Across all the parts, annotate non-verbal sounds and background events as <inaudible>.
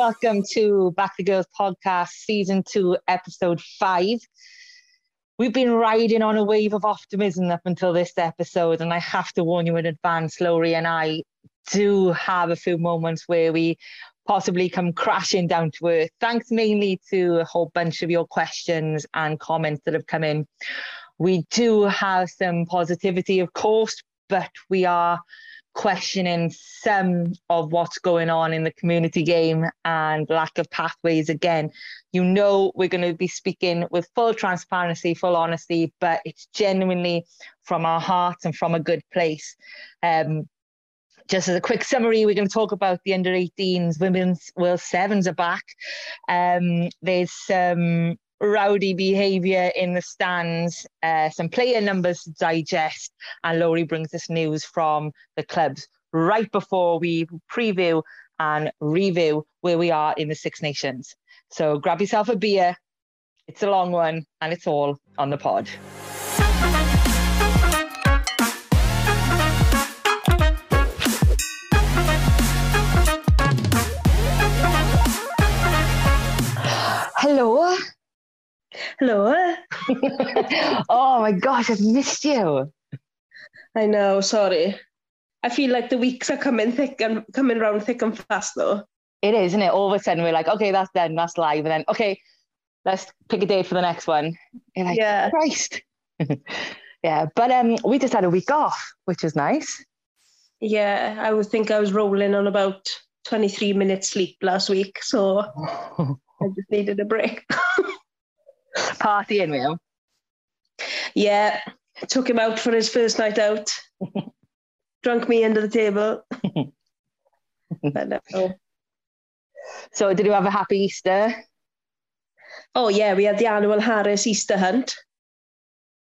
welcome to Back the Girls podcast, season two, episode five. We've been riding on a wave of optimism up until this episode, and I have to warn you in advance, Laurie and I do have a few moments where we possibly come crashing down to earth, thanks mainly to a whole bunch of your questions and comments that have come in. We do have some positivity, of course, but we are questioning some of what's going on in the community game and lack of pathways again. You know, we're going to be speaking with full transparency, full honesty, but it's genuinely from our hearts and from a good place. Um, just as a quick summary, we're going to talk about the under 18s, women's World Sevens are back. Um, there's some rowdy behaviour in the stands, uh, some player numbers to digest, and Laurie brings us news from the clubs right before we preview and review where we are in the Six Nations. So grab yourself a beer. It's a long one, and it's all on the pod. Hello. Hello. <laughs> oh my gosh, I've missed you. I know, sorry. I feel like the weeks are coming thick and coming around thick and fast though. It is, isn't it? All of a sudden we're like, okay, that's done, that's live, and then okay, let's pick a date for the next one. Like, yeah. Christ. <laughs> yeah. But um we just had a week off, which is nice. Yeah, I would think I was rolling on about 23 minutes sleep last week, so <laughs> I just needed a break. Partying with him? Yeah, took him out for his first night out. <laughs> Drunk me under the table. <laughs> So, did you have a happy Easter? Oh yeah, we had the annual Harris Easter hunt.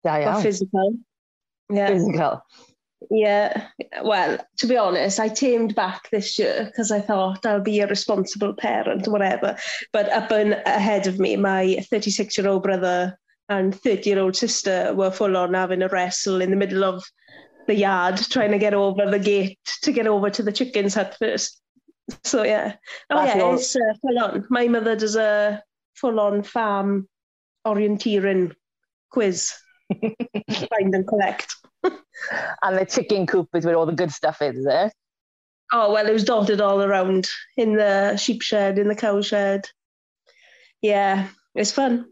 Yeah, yeah. Physical. Yeah. Physical. Yeah. Well, to be honest, I tamed back this year because I thought I'll be a responsible parent, whatever. But up and ahead of me, my 36 year old brother and 30 year old sister were full on having a wrestle in the middle of the yard, trying to get over the gate to get over to the chickens hut first. So, yeah. Oh, That's yeah, it's uh, full on. My mother does a full on farm orienteering quiz. <laughs> Find and collect. <laughs> and the chicken coop is where all the good stuff is, is it? Oh, well, it was dotted all around in the sheep shed, in the cow shed. Yeah, it's fun.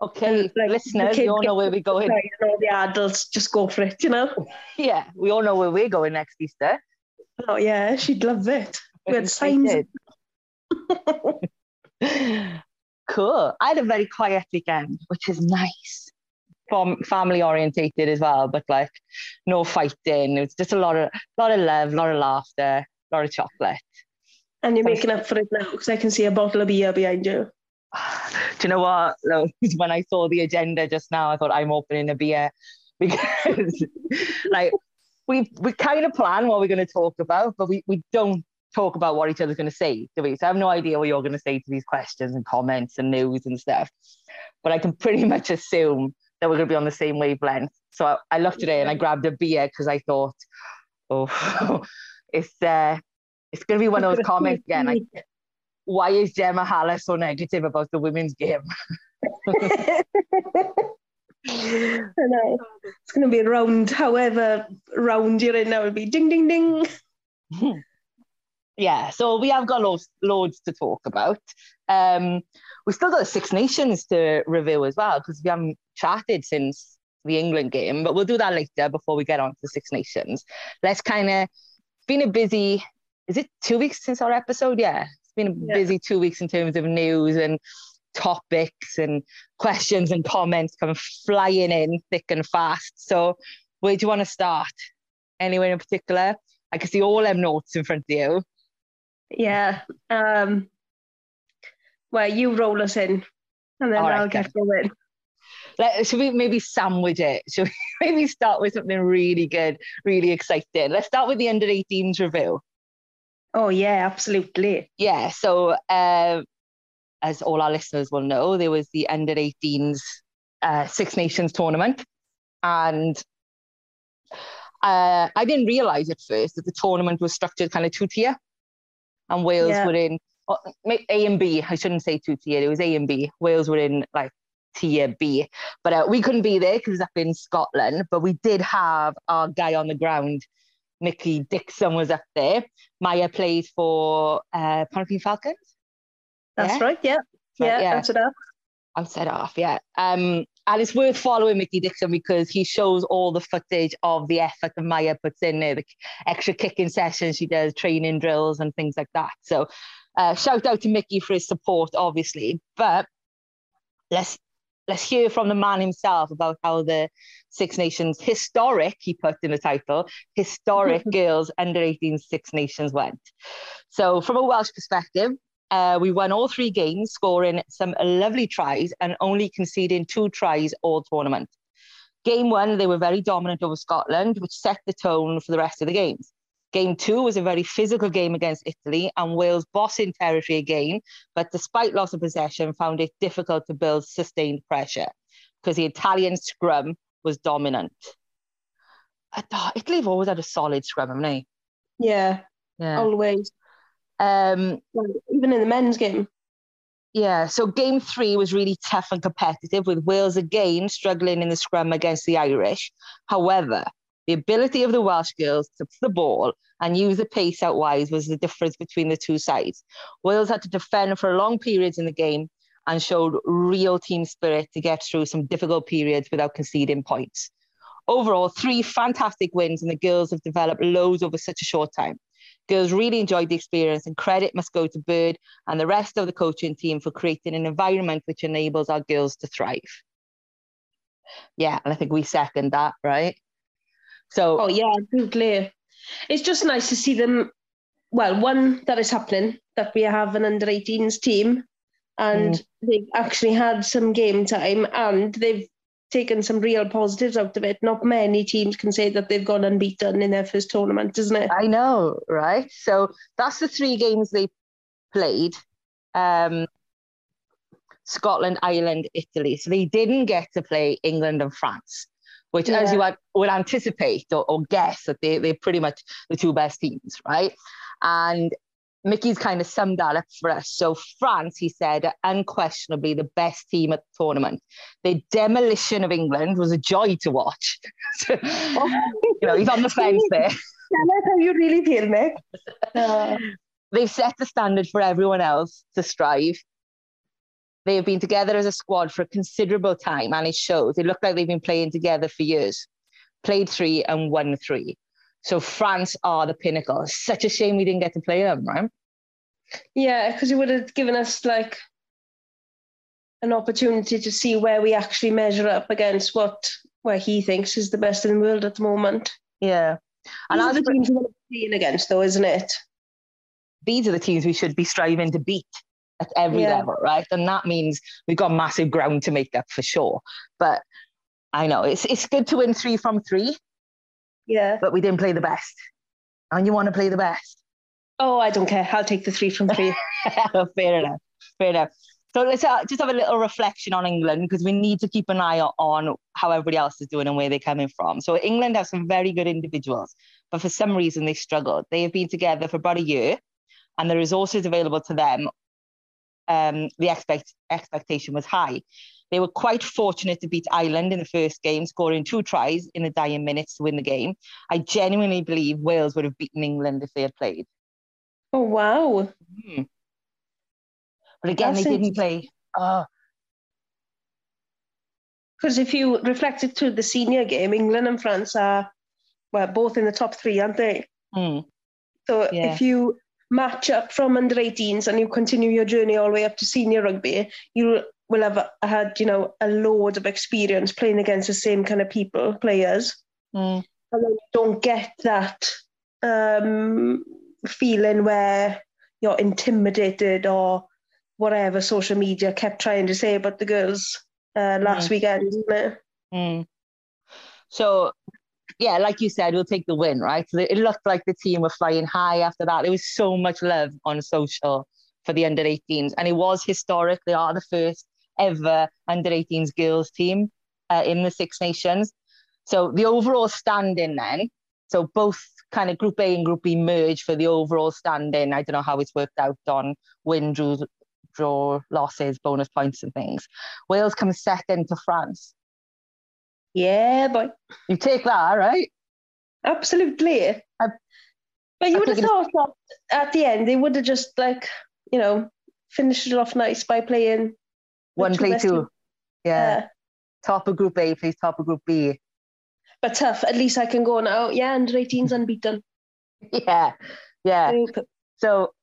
Okay, like, listeners, we all know where we're going. And all the adults just go for it, you know? <laughs> Yeah, we all know where we're going next Easter. Oh, yeah, she'd love it. <laughs> We had signs. cool. I had a very quiet weekend, which is nice family orientated as well, but like no fighting. It's just a lot of lot of love, a lot of laughter, a lot of chocolate. And you're making up for it now because I can see a bottle of beer behind you. <sighs> Do you know what? <laughs> When I saw the agenda just now, I thought I'm opening a beer <laughs> because like we we kind of plan what we're going to talk about, but we, we don't talk about what each other's going to say, do we? So I have no idea what you're going to say to these questions and comments and news and stuff. But I can pretty <laughs> much assume that we're going to be on the same wavelength. So I, I looked today and I grabbed a beer because I thought, oh, <laughs> it's uh, it's going to be one of those <laughs> comments again. Like, why is Gemma Haller so negative about the women's game? <laughs> It's going to be round, however round you're in now, it'll be ding, ding, ding. yeah, so we have got loads, loads to talk about. Um, we've still got the Six Nations to review as well because we haven't chatted since the England game, but we'll do that later before we get on to the Six Nations. Let's kind of been a busy. Is it two weeks since our episode? Yeah, it's been a yeah. busy two weeks in terms of news and topics and questions and comments coming flying in thick and fast. So, where do you want to start? Anywhere in particular? I can see all them notes in front of you. Yeah. Um, well, you roll us in, and then I'll get going. Let, should we maybe sandwich it? <laughs> Should we maybe start with something really good, really exciting? Let's start with the under 18s review. Oh, yeah, absolutely. Yeah. So, uh, as all our listeners will know, there was the under 18s uh, Six Nations tournament. And uh, I didn't realize at first that the tournament was structured kind of two tier. And Wales yeah. were in A and B. I shouldn't say two tier. It was A and B. Wales were in like tier B, but uh, we couldn't be there because it was up in Scotland. But we did have our guy on the ground. Mickey Dixon was up there. Maya played for uh, Penrith Falcons. That's yeah? right. Yeah. Yeah. yeah. That's it up. Outside off. Yeah. Um, and it's worth following Mickey Dixon because he shows all the footage of the effort that Maya puts in there, the extra kicking sessions she does, training drills and things like that. So uh, shout out to Mickey for his support, obviously. But let's let's hear from the man himself about how the Six Nations historic, he put in the title, historic <laughs> girls under 18 Six Nations went. So from a Welsh perspective, uh, we won all three games, scoring some lovely tries and only conceding two tries all tournament. Game one, they were very dominant over Scotland, which set the tone for the rest of the games. Game two was a very physical game against Italy, and Wales bossing territory again, but despite loss of possession, found it difficult to build sustained pressure because the Italian scrum was dominant. Italy have always had a solid scrum, haven't they? Yeah, yeah. always. Um, Even in the men's game. Yeah, so game three was really tough and competitive, with Wales again struggling in the scrum against the Irish. However, the ability of the Welsh girls to put the ball and use the pace out was the difference between the two sides. Wales had to defend for long periods in the game and showed real team spirit to get through some difficult periods without conceding points. Overall, three fantastic wins, and the girls have developed loads over such a short time. Girls really enjoyed the experience, and credit must go to Bird and the rest of the coaching team for creating an environment which enables our girls to thrive. Yeah, and I think we second that, right? So, oh yeah, absolutely. It's just nice to see them. Well, one that is happening that we have an under 18s team, and mm. they've actually had some game time, and they've taken some real positives out of it. Not many teams can say that they've gone unbeaten in their first tournament, isn't it? I know, right? So that's the three games they played. Um, Scotland, Ireland, Italy. So they didn't get to play England and France, which, yeah. as you would, anticipate or, or guess, that they, they're pretty much the two best teams, right? And Mickey's kind of summed that up for us. So France, he said, unquestionably the best team at the tournament. The demolition of England was a joy to watch. <laughs> oh. you know, he's on the fence <laughs> there. Tell us how you really feel, Mick. <laughs> Uh. They've set the standard for everyone else to strive. They have been together as a squad for a considerable time, and it shows. They look like they've been playing together for years. Played three and won three. So France are the pinnacle. Such a shame we didn't get to play them, right? Yeah, because it would have given us like an opportunity to see where we actually measure up against what where he thinks is the best in the world at the moment. Yeah. And these are the teams we're playing against though, isn't it? These are the teams we should be striving to beat at every yeah. level, right? And that means we've got massive ground to make up for sure. But I know it's it's good to win three from three. Yeah. But we didn't play the best. And you want to play the best. Oh, I don't care. I'll take the three from three. <laughs> Fair enough. Fair enough. So let's uh, just have a little reflection on England because we need to keep an eye on how everybody else is doing and where they're coming from. So England have some very good individuals, but for some reason they struggled. They have been together for about a year, and the resources available to them, um, the expect expectation was high. They were quite fortunate to beat Ireland in the first game, scoring two tries in the dying minutes to win the game. I genuinely believe Wales would have beaten England if they had played. Oh wow! Mm-hmm. But again, That's they didn't play. Because uh, if you reflect it to the senior game, England and France are well both in the top three, aren't they? Mm. So yeah. if you match up from under 18s and you continue your journey all the way up to senior rugby, you will have had, you know, a load of experience playing against the same kind of people, players. Mm. And then you don't get that um, feeling where you're intimidated or whatever social media kept trying to say about the girls uh, last mm. weekend, isn't it? Mm. So, yeah, like you said, we'll take the win, right? So it looked like the team were flying high after that. There was so much love on social for the under 18s, and it was historic. They are the first ever under 18s girls team uh, in the Six Nations. So the overall standing then, so both kind of Group A and Group B merge for the overall standing. I don't know how it's worked out on win, draw, draw losses, bonus points, and things. Wales comes second to France. Yeah, boy. You take that, right? Absolutely. I, but you I would have thought that at the end they would have just like, you know, finished it off nice by playing one play two. Yeah. yeah. Top of Group A please top of Group B. But tough. At least I can go now. Yeah, under 18's <laughs> unbeaten. Yeah, yeah. So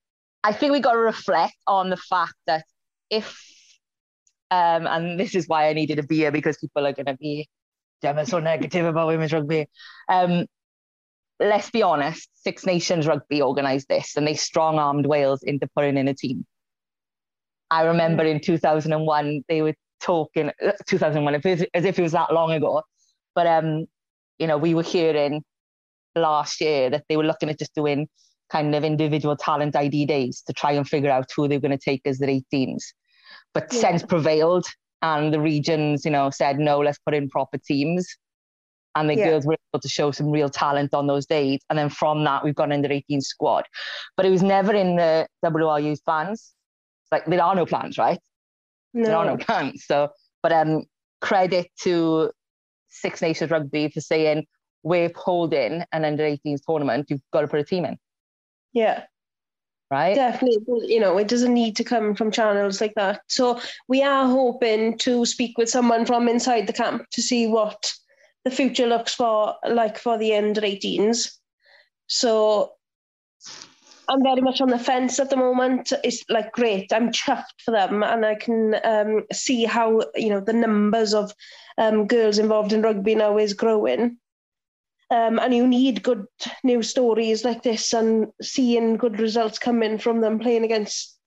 I think we got to reflect on the fact that if, um, and this is why I needed a beer because people are going to be damn so negative about women's rugby. Um, let's be honest, Six Nations Rugby organised this and they strong armed Wales into putting in a team. I remember in 2001, they were talking, uh, 2001, as if it was that long ago. But, um, you know, we were hearing last year that they were looking at just doing kind of individual talent ID days to try and figure out who they were going to take as their 18s. But yeah. sense prevailed and the regions, you know, said, no, let's put in proper teams and the yeah. girls were able to show some real talent on those days. And then from that, we've gone into the 18 squad. But it was never in the WRU's plans. Like there are no plans, right? No. There are no plans. So, but um, credit to Six Nations Rugby for saying we're holding an under 18s tournament. You've got to put a team in. Yeah. Right. Definitely. You know, it doesn't need to come from channels like that. So we are hoping to speak with someone from inside the camp to see what the future looks for like for the under 18s. So I'm very much on the fence at the moment. It's like great. I'm chuffed for them, and I can um, see how you know the numbers of um, girls involved in rugby now is growing. Um, and you need good news stories like this, and seeing good results coming from them playing against.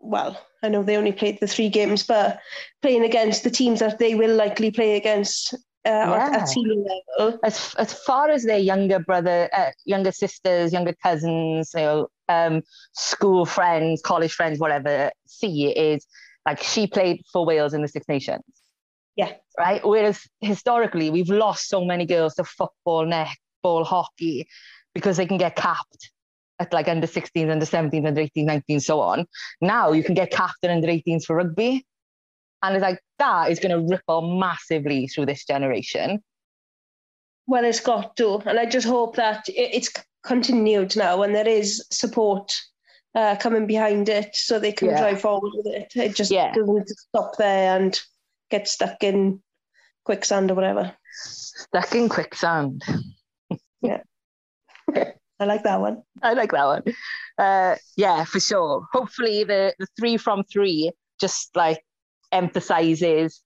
Well, I know they only played the three games, but playing against the teams that they will likely play against uh, yeah. at senior level. As as far as their younger brother, uh, younger sisters, younger cousins, you know, um, school friends, college friends, whatever, see is like she played for Wales in the Six Nations. Yeah. Right. Whereas historically, we've lost so many girls to football, netball, hockey, because they can get capped at like under 16s, under 17s, under 18, 19, so on. Now you can get capped at under 18s for rugby. And it's like that is going to ripple massively through this generation. Well, it's got to. And I just hope that it's continued now and there is support uh, coming behind it so they can yeah. drive forward with it. It just yeah. doesn't stop there and get stuck in quicksand or whatever. Stuck in quicksand. <laughs> yeah. <laughs> I like that one. I like that one. Uh, yeah, for sure. Hopefully, the, the three from three just like emphasizes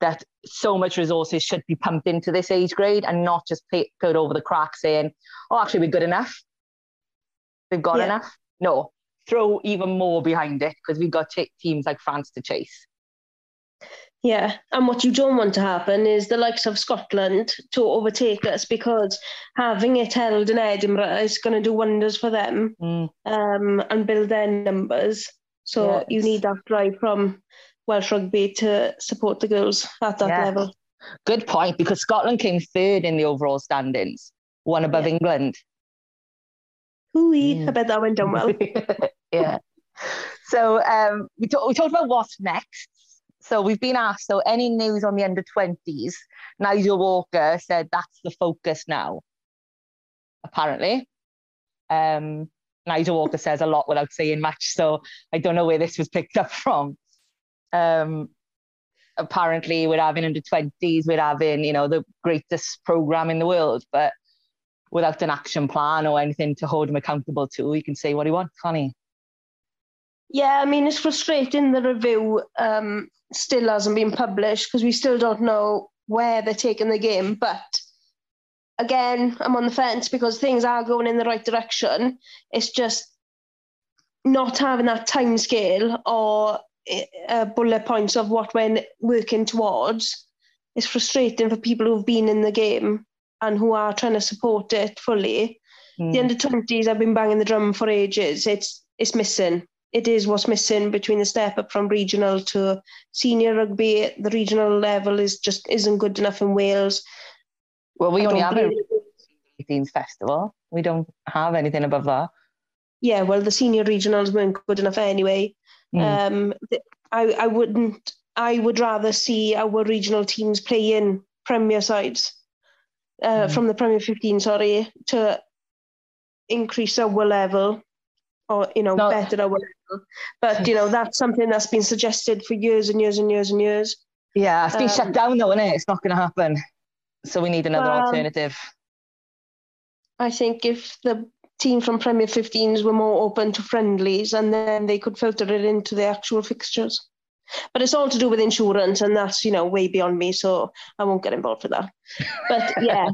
that so much resources should be pumped into this age grade and not just pay, put over the crack saying, oh, actually, we're good enough. We've got yeah. enough. No, throw even more behind it because we've got t- teams like France to chase. Yeah, and what you don't want to happen is the likes of Scotland to overtake us because having it held in Edinburgh is going to do wonders for them mm. um, and build their numbers. So yes. you need that drive from Welsh rugby to support the girls at that yeah. level. Good point, because Scotland came third in the overall standings, one above yeah. England. Hooey, mm. I bet that went down well. <laughs> yeah. So um, we, we talked about what's next. So we've been asked, so any news on the under 20s? Nigel Walker said that's the focus now, apparently. Um, Nigel Walker says a lot without saying much, so I don't know where this was picked up from um, apparently we're having under 20s, we're having, you know, the greatest program in the world, but without an action plan or anything to hold him accountable to, he can say what he wants, can't he? Yeah, I mean, it's frustrating the review um, still hasn't been published because we still don't know where they're taking the game. But again, I'm on the fence because things are going in the right direction. It's just not having that time scale or uh, bullet points of what we're working towards is frustrating for people who've been in the game and who are trying to support it fully. Mm. The under 20s I've been banging the drum for ages. It's it's missing. It is what's missing between the step up from regional to senior rugby. The regional level is just isn't good enough in Wales. Well, we only have a 18s festival. We don't have anything above that. Yeah, well, the senior regionals weren't good enough anyway. Mm. Um, I, I wouldn't. I would rather see our regional teams play in Premier sides uh, mm. from the Premier 15. Sorry, to increase our level, or you know, better or whatever. But you know, that's something that's been suggested for years and years and years and years. Yeah, it's been um, shut down though, isn't it? It's not going to happen. So we need another well, alternative. I think if the team from Premier 15s were more open to friendlies and then they could filter it into the actual fixtures. But it's all to do with insurance and that's, you know, way beyond me, so I won't get involved with that. But yeah,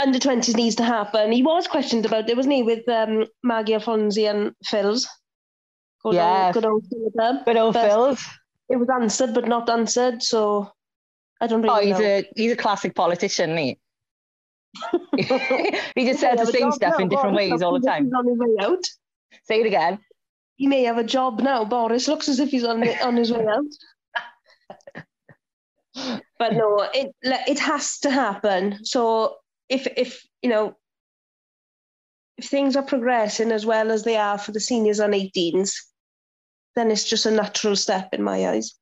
under 20s needs to happen. He was questioned about it, wasn't he, with um, Maggie Alphonsi and Phils? Good yeah. Old, good old Phil. Good old Phils. It was answered but not answered, so I don't really Oh, he's know. a he's a classic politician, he? <laughs> he just says the same stuff in different ways all the time. On his way out. Say it again. He may have a job now. Boris looks as if he's on on his way out. <laughs> but no, it it has to happen. So if if you know if things are progressing as well as they are for the seniors and 18s, then it's just a natural step in my eyes.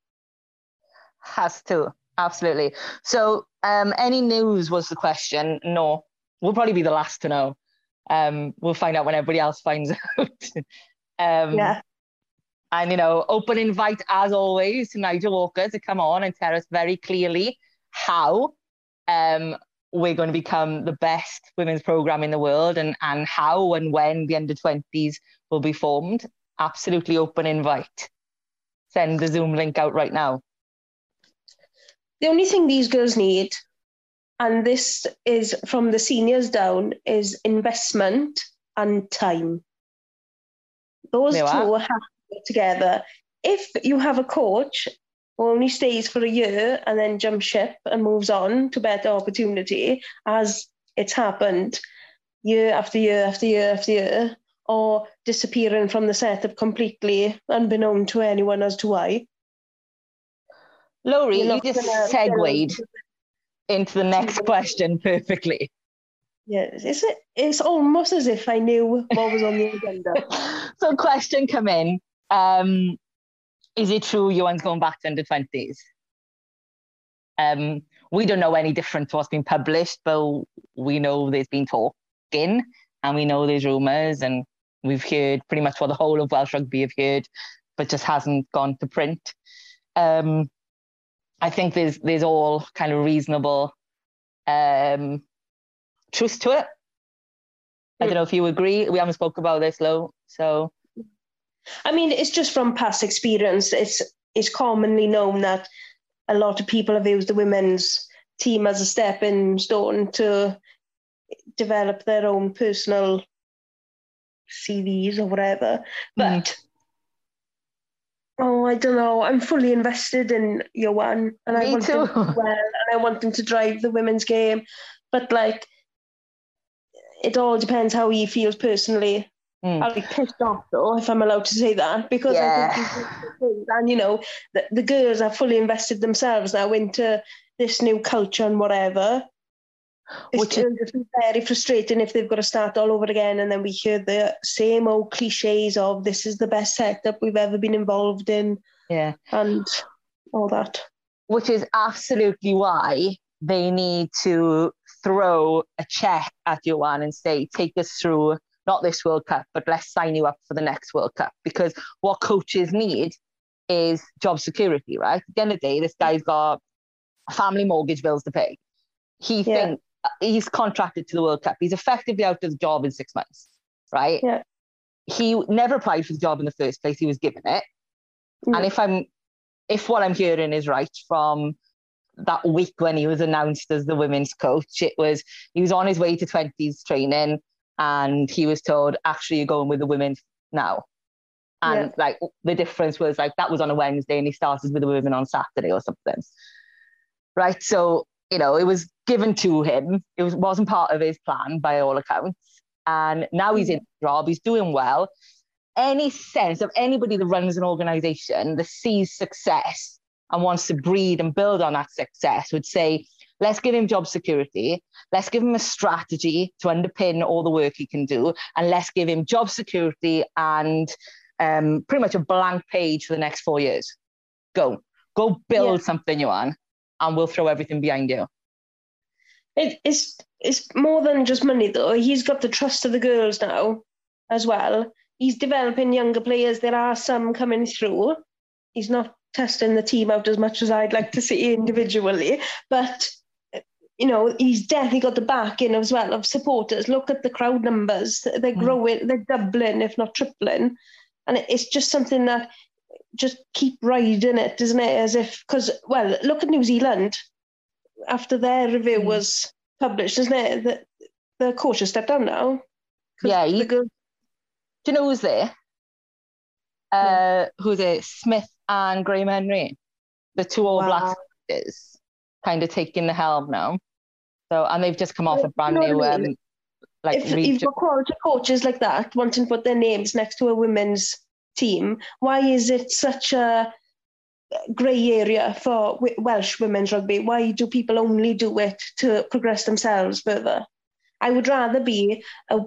Has to absolutely. So, um, any news was the question? No, we'll probably be the last to know. Um, we'll find out when everybody else finds <laughs> out. um, yeah. And you know, open invite as always to Nigel Walker to come on and tell us very clearly how um, we're going to become the best women's program in the world and and how and when the under 20s will be formed. Absolutely open invite. Send the Zoom link out right now the only thing these girls need, and this is from the seniors down, is investment and time. Those two have to get together. If you have a coach only stays for a year and then jumps ship and moves on to better opportunity, as it's happened year after year after year after year, or disappearing from the setup completely, unbeknown to anyone as to why, Laurie, you just segued into the next <laughs> question perfectly. Yes, it's it's almost as if I knew what was on the agenda. <laughs> so, question come in: um, Is it true Ioan's going back to under twenties? Um, we don't know any different to what's been published, but we know there's been talking, and we know there's rumours, and we've heard pretty much what the whole of Welsh rugby have heard, but just hasn't gone to print. Um, I think there's there's all kind of reasonable um, truth to it. I don't know if you agree. We haven't spoke about this, Lo. So, I mean, it's just from past experience. It's it's commonly known that a lot of people have used the women's team as a stepping stone to develop their own personal CVs or whatever. But mm. Oh, I don't know. I'm fully invested in Ioan, and Me I want too. him to well, and I want them to drive the women's game. But like, it all depends how he feels personally. Mm. I'll be pissed off though if I'm allowed to say that because yeah. I think and you know the, the girls are fully invested themselves now into this new culture and whatever. Which is very frustrating if they've got to start all over again, and then we hear the same old cliches of "this is the best setup we've ever been involved in," yeah, and all that. Which is absolutely why they need to throw a check at Ioan and say, "Take us through not this World Cup, but let's sign you up for the next World Cup." Because what coaches need is job security, right? At the end of the day, this guy's got family mortgage bills to pay. He yeah. thinks he's contracted to the World Cup. He's effectively out of the job in six months, right? Yeah. He never applied for the job in the first place. He was given it. Mm. And if I'm, if what I'm hearing is right from that week when he was announced as the women's coach, it was he was on his way to 20s training and he was told, actually, you're going with the women now. And yeah. like the difference was like that was on a Wednesday and he started with the women on Saturday or something. Right. So you know, it was given to him. It was, wasn't part of his plan by all accounts. And now he's in mm. the job, he's doing well. Any sense of anybody that runs an organization that sees success and wants to breed and build on that success would say Let's give him job security. Let's give him a strategy to underpin all the work he can do. And let's give him job security and um, pretty much a blank page for the next four years. Go. Go build yeah. something, Ioan, and we'll throw everything behind you. It, it's it's more than just money though. He's got the trust of the girls now as well. He's developing younger players. There are some coming through. He's not testing the team out as much as I'd like to see <laughs> individually, but you know, he's definitely got the backing as well of supporters. Look at the crowd numbers. They're mm. growing, they're doubling, if not tripling. And it's just something that just keep riding it, isn't it? As if, because, well, look at New Zealand. After their review mm. was published, isn't it? The, the coach has stepped down now. Yeah. You, girl... Do you know who's there? Uh. Who's it? Smith and Graham Henry, the two All wow. Black kind of taking the helm now. So, and they've just come off a brand new, um, like, if, you've got quality coaches like that wanting to put their names next to a women's team, why is it such a grey area for Welsh women's rugby? Why do people only do it to progress themselves further? I would rather be a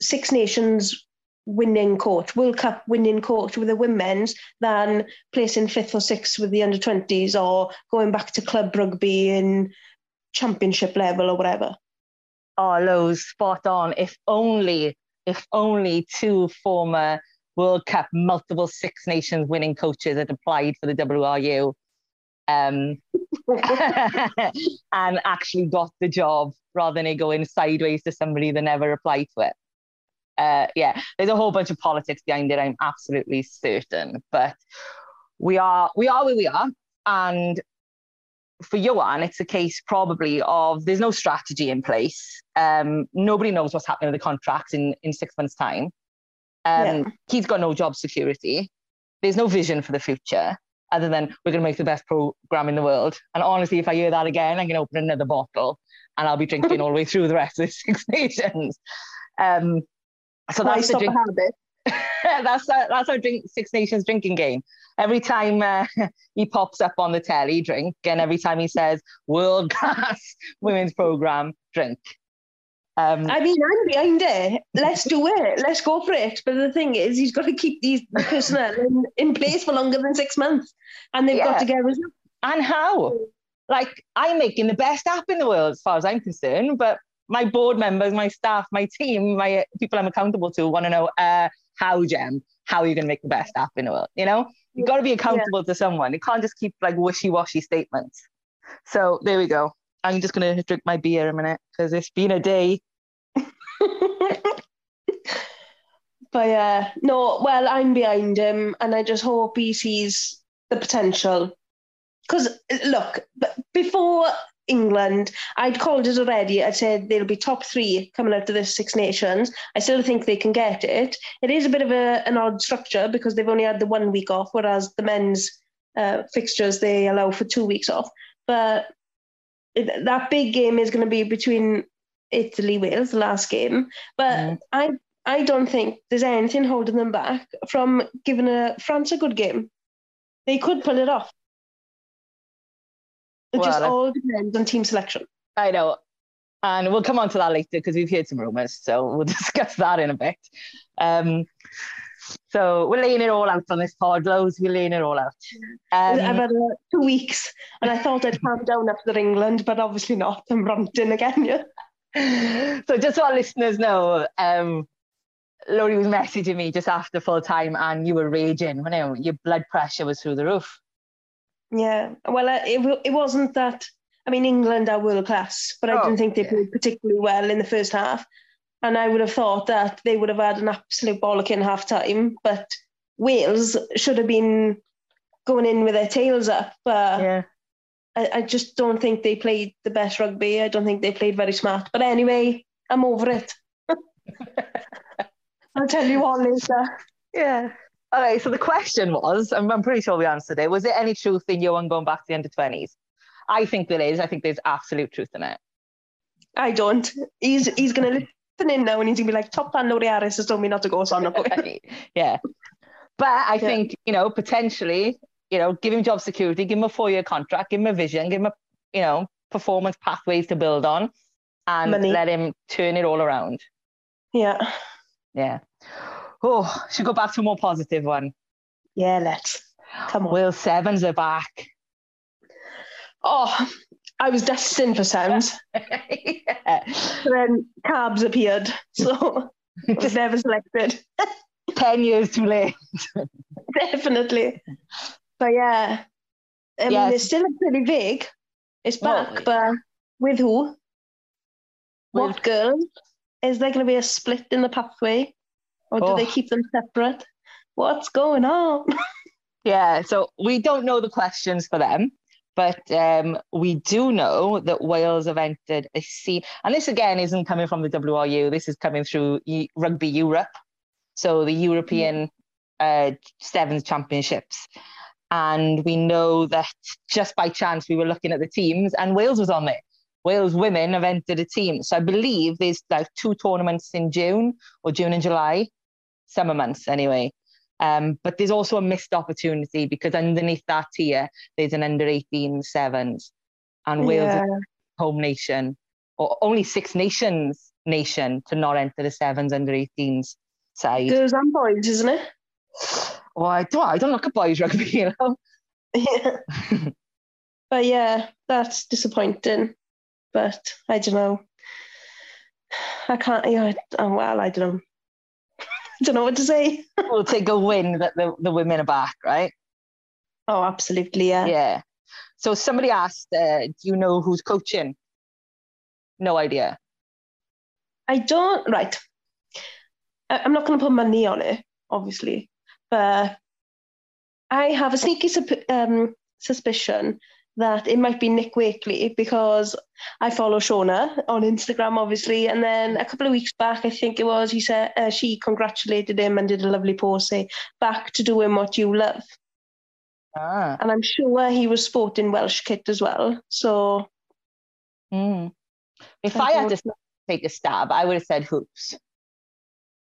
Six Nations winning coach, World Cup winning coach with the women's than placing fifth or sixth with the under 20s or going back to club rugby in championship level or whatever. Oh, Lowe's, spot on. If only, if only two former World Cup multiple Six Nations winning coaches had applied for the WRU um, <laughs> and actually got the job rather than it going sideways to somebody that never applied to it. Uh, yeah, there's a whole bunch of politics behind it. I'm absolutely certain, but we are we are where we are, and for Ioan, it's a case probably of there's no strategy in place. Um, nobody knows what's happening with the contracts in, in six months' time. Um, yeah. He's got no job security. There's no vision for the future other than we're going to make the best program in the world. And honestly, if I hear that again, I'm going to open another bottle and I'll be drinking <laughs> all the way through the rest of the Six Nations. Um, so that's the drink- habit. <laughs> that's our, that's our drink Six Nations drinking game. Every time uh, <laughs> he pops up on the telly, drink, and every time he says world class <laughs> women's program, drink. Um, I mean, I'm behind it. Let's do it. Let's go for it. But the thing is, he's got to keep these personnel in, in place for longer than six months, and they've yeah. got to get results. And how? Like, I'm making the best app in the world, as far as I'm concerned. But my board members, my staff, my team, my people I'm accountable to want to know uh, how, Gem, how are you going to make the best app in the world? You know, you've got to be accountable yeah. to someone. You can't just keep like wishy washy statements. So there we go. I'm just going to drink my beer a minute because it's been a day. <laughs> but yeah, no, well, I'm behind him and I just hope he sees the potential. Because look, before England. I'd called it already. I said they'll be top three coming out of the Six Nations. I still think they can get it. It is a bit of a, an odd structure because they've only had the one week off, whereas the men's uh, fixtures they allow for two weeks off. But it, that big game is going to be between Italy Wales, the last game. But mm. I I don't think there's anything holding them back from giving a France a good game. They could pull it off. It well, just all depends on team selection. I know. And we'll come on to that later because we've heard some rumours. So we'll <laughs> discuss that in a bit. Um, so we're laying it all out on this pod, Lows. We're laying it all out. Um, I've had uh, two weeks and I thought I'd calm down after England, but obviously not. I'm ranting again. Yeah. <laughs> so just so our listeners know, um, Laurie was messaging me just after full time and you were raging. You know, your blood pressure was through the roof. Yeah, well, uh, it, it wasn't that. I mean, England are world class, but I oh, didn't think they yeah. played particularly well in the first half. And I would have thought that they would have had an absolute bollock in half time. But Wales should have been going in with their tails up. But yeah. I, I just don't think they played the best rugby. I don't think they played very smart. But anyway, I'm over it. <laughs> I'll tell you what later. Yeah. Okay, so the question was, I'm, I'm pretty sure we answered it. Was there any truth in Ioan going back to the under 20s? I think there is. I think there's absolute truth in it. I don't. He's he's going to listen in now and he's going to be like, top fan Laurie Harris has told me not to go, so I'm not going. <laughs> yeah. But I yeah. think, you know, potentially, you know, give him job security, give him a four year contract, give him a vision, give him a, you know, performance pathways to build on and Money. let him turn it all around. Yeah. Yeah. Oh, should go back to a more positive one. Yeah, let's. Come on. Will Sevens are back. Oh, I was destined for sounds. yeah. <laughs> Uh, then cabs appeared. So I was never selected. <laughs> 10 years too late. Definitely. But yeah. I mean, Yes. it's still pretty big. It's Well, back, but with who? What girl? Is there going to be a split in the pathway? Or do Oh. they keep them separate? What's going on? <laughs> Yeah, so we don't know the questions for them, but um, we do know that Wales have entered a a C. And this again isn't coming from the WRU, this is coming through E- Rugby Europe. So the European uh, Sevens Championships. And we know that just by chance we were looking at the teams and Wales was on there. Wales women have entered a team. So I believe there's like two tournaments in June or June and July, summer months anyway. Um, but there's also a missed opportunity because underneath that tier, there's an under 18 sevens. And Wales Yeah. home nation, or only Six Nations nation to not enter the sevens under 18s side. Girls and boys, isn't it? Oh, I don't, I don't look at boys rugby, <laughs> you know. Yeah. <laughs> but yeah, that's disappointing. But I don't know. I can't, yeah, I- oh, well, I don't know. I don't know what to say. <laughs> We'll take a win that the, the women are back, right? Oh, absolutely, yeah. Yeah. So somebody asked, uh, do you know who's coaching? No idea. I don't, right. I- I'm not going to put money on it, obviously, but I have a sneaky um, suspicion that it might be Nick Wakely because I follow Shona on Instagram, obviously, and then a couple of weeks back, I think it was, he said uh, she congratulated him and did a lovely post, say, "Back to doing what you love," Ah. and I'm sure he was sporting Welsh kit as well. So Mm. If I I had to take a stab, I would have said hoops.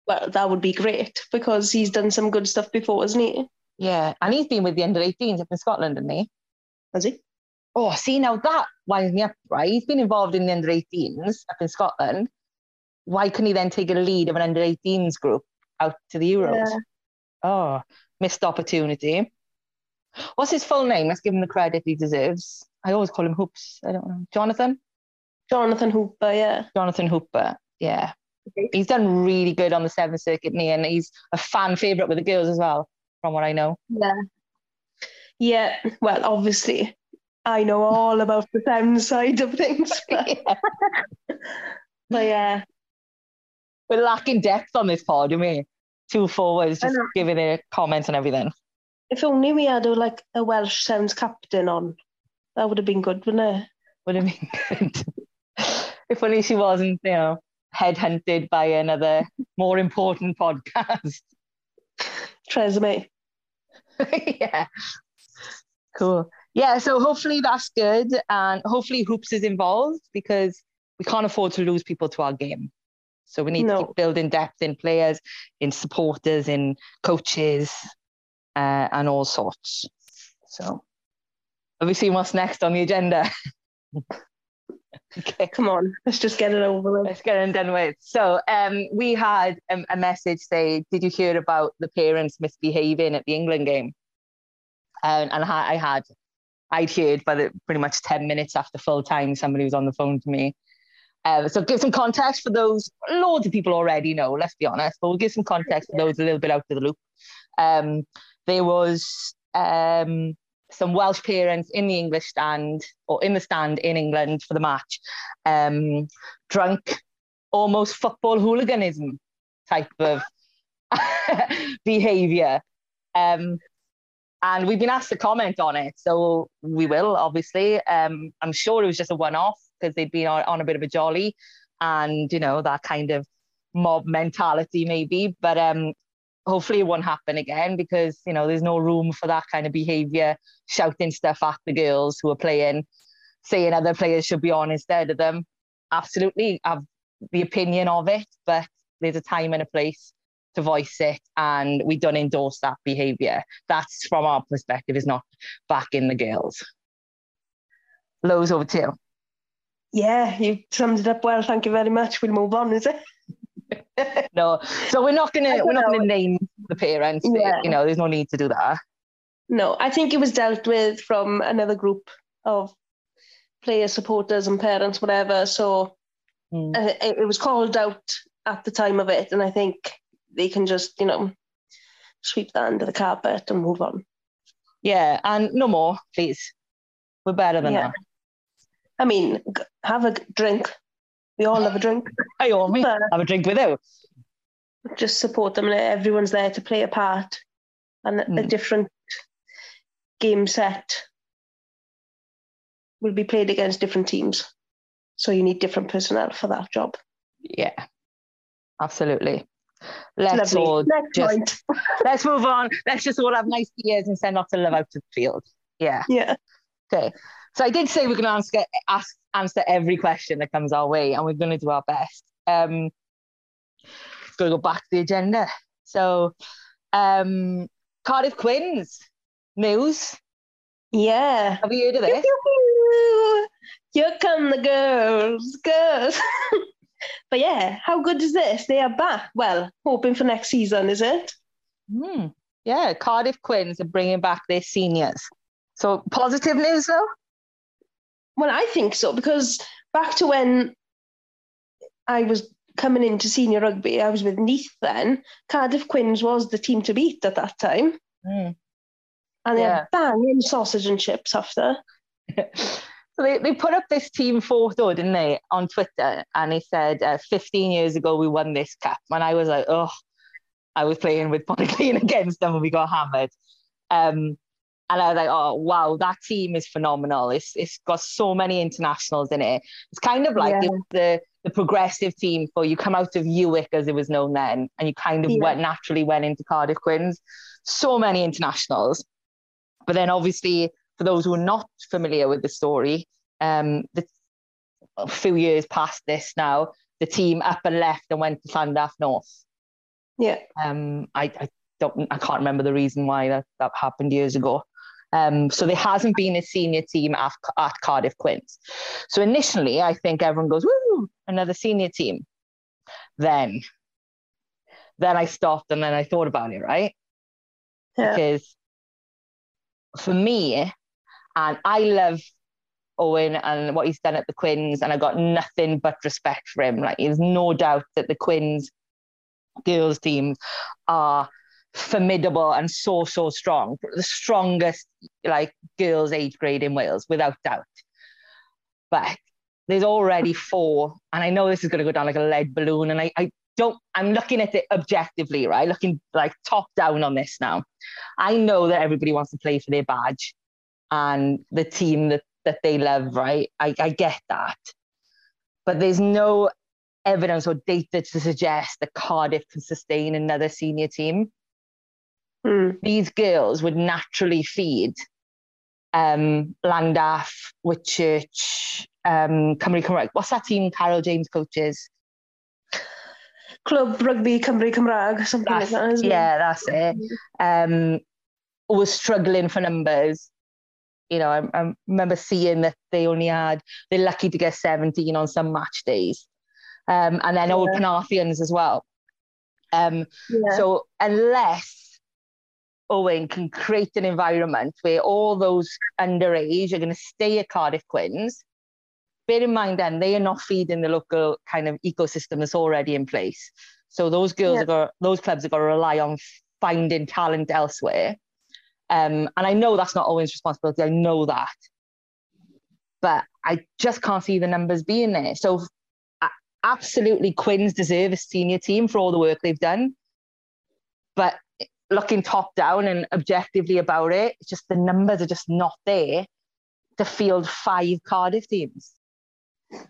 well, that would be great because he's done some good stuff before, hasn't he? Yeah, and he's been with the under 18s up in Scotland, hasn't he? Has he? Oh, see, now that winds me up, right? He's been involved in the under 18s up in Scotland. Why couldn't he then take a lead of an under 18s group out to the Euros? Yeah. Oh, missed opportunity. What's his full name? Let's give him the credit he deserves. I always call him Hoops. I don't know. Jonathan? Jonathan Hooper, yeah. Jonathan Hooper. Yeah. Okay. He's done really good on the Sevens circuit, knee, and he's a fan favourite with the girls as well, from what I know. Yeah. Yeah, well, obviously, I know all about the sound side of things. <laughs> But, but yeah, We're lacking depth on this pod, aren't we? Two forwards just giving their comments and everything. if only we had a, like a Welsh sevens captain on, that would have been good, wouldn't it? Would have been good. if only she wasn't, you know, headhunted by another more important podcast. Tresemme. <laughs> yeah. Cool. Yeah, so hopefully that's good. And hopefully Hoops is involved because we can't afford to lose people to our game. So we need to No. keep building depth in players, in supporters, in coaches, uh, and all sorts. So seen what's next on the agenda? <laughs> okay. Come on, let's just get it over with. Let's get it done with. So um, we had a, a message say, "Did you hear about the parents misbehaving at the England game?" And, and I had, I'd heard by the pretty much ten minutes after full time, somebody was on the phone to me. Uh, so give some context for those. Loads of people already know. Let's be honest, but we'll give some context for those a little bit out of the loop. Um, there was um, some Welsh parents in the English stand or in the stand in England for the match, um, drunk, almost football hooliganism type of <laughs> behaviour. Um, and we've been asked to comment on it, so we will obviously. Um, I'm sure it was just a one-off because they'd been on, on a bit of a jolly, and you know that kind of mob mentality maybe. But um, hopefully it won't happen again because you know there's no room for that kind of behaviour, shouting stuff at the girls who are playing, saying other players should be on instead of them. Absolutely, I've the opinion of it, but there's a time and a place to voice it, and we don't endorse that behaviour. That's from our perspective, is not back in the girls. Lows over to you. Yeah, you summed it up well. Thank you very much. We'll move on, is it? <laughs> no, so we're not gonna we're not know. gonna name the parents. Yeah. You know, there's no need to do that. No, I think it was dealt with from another group of players, supporters, and parents, whatever. So Mm. uh, it, it was called out at the time of it, and I think they can just, you know, sweep that under the carpet and move on. Yeah, and no more, please. We're better than Yeah. that. I mean, have a drink. We all have a drink. Hey, owe me. Have a drink with you. just support them. and Everyone's there to play a part, and a- a Mm. different game set will be played against different teams. So you need different personnel for that job. Yeah, absolutely. Let's Lovely. all Next just point. <laughs> let's move on. Let's just all have nice beers and send lots of love out to the field. Yeah. Yeah. Okay. So I did say we're going to answer ask, answer every question that comes our way, and we're going to do our best. Um, going to go back to the agenda. So, um, Cardiff Quins news. Yeah. Have you heard of this? Here come the girls, girls. <laughs> but yeah, how good is this? They are back. Well, hoping for next season, is it? Hmm. Yeah, Cardiff Quins are bringing back their seniors. So positive news though. Well, I think so because back to when I was coming into senior rugby, I was with Neath then. Cardiff Quins was the team to beat at that time, Hmm. and they Yeah. had banging sausage and chips after. <laughs> So they, they put up this team photo, didn't they, on Twitter? And they said, uh, 15 years ago, we won this cup. And I was like, oh, I was playing with Pontyclun <laughs> against them and we got hammered. Um, and I was like, oh, wow, that team is phenomenal. It's, it's got so many internationals in it. It's kind of like Yeah. the, the, progressive team for you come out of UWIC, as it was known then, and you kind of Yeah. went naturally went into Cardiff Quins. So many internationals. But then obviously, for those who are not familiar with the story, um, the, a few years past this now, the team up and left and went to Llandaff North. Yeah. Um, I, I don't, I can't remember the reason why that, that happened years ago. Um, so there hasn't been a senior team at, at Cardiff Quins. So initially, I think everyone goes, "Woo, another senior team." Then, then I stopped and then I thought about it, right? Yeah. because for me, and I love Owen and what he's done at the Quins, and I got nothing but respect for him. Like, there's no doubt that the Quins girls teams are formidable and so so strong, the strongest like girls age grade in Wales, without doubt. But there's already four, and I know this is going to go down like a lead balloon, and I, I don't. I'm looking at it objectively, right? Looking like top down on this now. I know that everybody wants to play for their badge and the team that that they love, right? I, I get that, but there's no evidence or data to suggest that Cardiff can sustain another senior team. Hmm. These girls would naturally feed um, Llandaff, Whitchurch, um, Cymru Cymraeg. What's that team Carol James coaches? Club Rugby Cymru Cymraeg, something That's, like that. Yeah, that's it. Um, was struggling for numbers. You know, I, I remember seeing that they only had, they're lucky to get 17 on some match days. Um, and then old Yeah. Penarthians as well. Um, Yeah. So unless Owen can create an environment where all those underage are going to stay at Cardiff Quins, bear in mind then they are not feeding the local kind of ecosystem that's already in place. So those girls Yeah. are those clubs are going to rely on finding talent elsewhere. Um, and I know that's not Owen's responsibility. I know that, but I just can't see the numbers being there. So absolutely, Quins deserve a senior team for all the work they've done. But looking top down and objectively about it, it's just the numbers are just not there to field five Cardiff teams.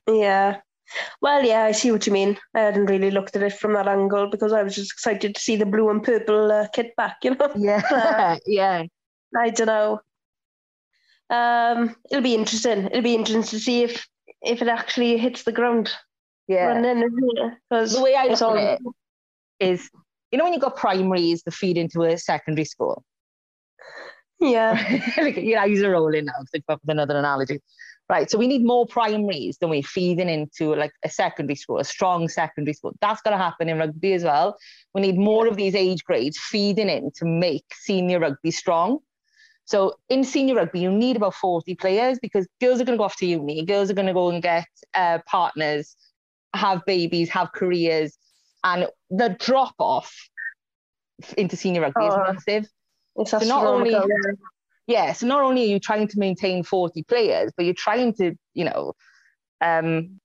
Yeah. Well, yeah, I see what you mean. I hadn't really looked at it from that angle because I was just excited to see the blue and purple uh, kit back, you know? Yeah, <laughs> <laughs> yeah, I don't know. Um, it'll be interesting. It'll be interesting to see if if it actually hits the ground yeah. running. Because The way I it's look at it is, you know, when you've got primaries that feed into a secondary school, yeah, <laughs> you know, I use a role in now because with another analogy, right? So we need more primaries than we're feeding into like a secondary school, a strong secondary school. That's going to happen in rugby as well. We need more of these age grades feeding in to make senior rugby strong. So in senior rugby, you need about 40 players because girls are going to go off to uni, girls are going to go and get uh, partners, have babies, have careers, and the drop off into senior rugby oh, is massive. It's so not only yeah, so not only are you trying to maintain 40 players, but you're trying to, you know, um,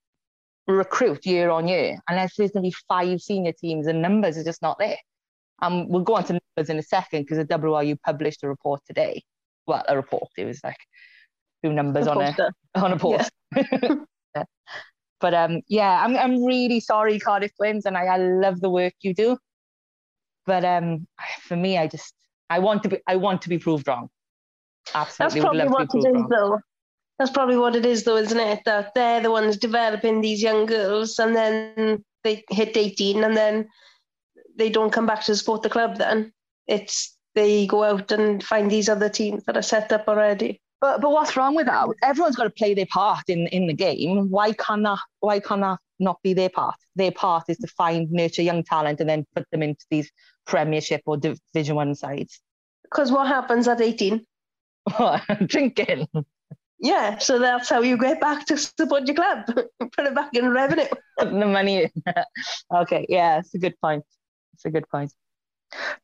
recruit year on year. Unless there's going to be five senior teams and numbers are just not there. Um, we'll go on to numbers in a second because the WRU published a report today. Well, a report. It was like two numbers a on a <laughs> on a post. <laughs> Yeah. But um, yeah, I'm I'm really sorry, Cardiff Quins, and I, I love the work you do. But um, for me, I just I want to be I want to be proved wrong. Absolutely, that's probably what it is, wrong. though. That's probably what it is, though, isn't it? That they're the ones developing these young girls, and then they hit 18, and then they don't come back to support the club. Then it's they go out and find these other teams that are set up already. But but what's wrong with that? Everyone's got to play their part in in the game. Why can't that? Why can't that not be their part? Their part is to find, nurture young talent, and then put them into these Premiership or Division One sides. Because what happens at eighteen? What <laughs> drinking. Yeah, so that's how you get back to support your club. <laughs> Put it back in revenue. <laughs> the money. okay, yeah, it's a good point. It's a good point.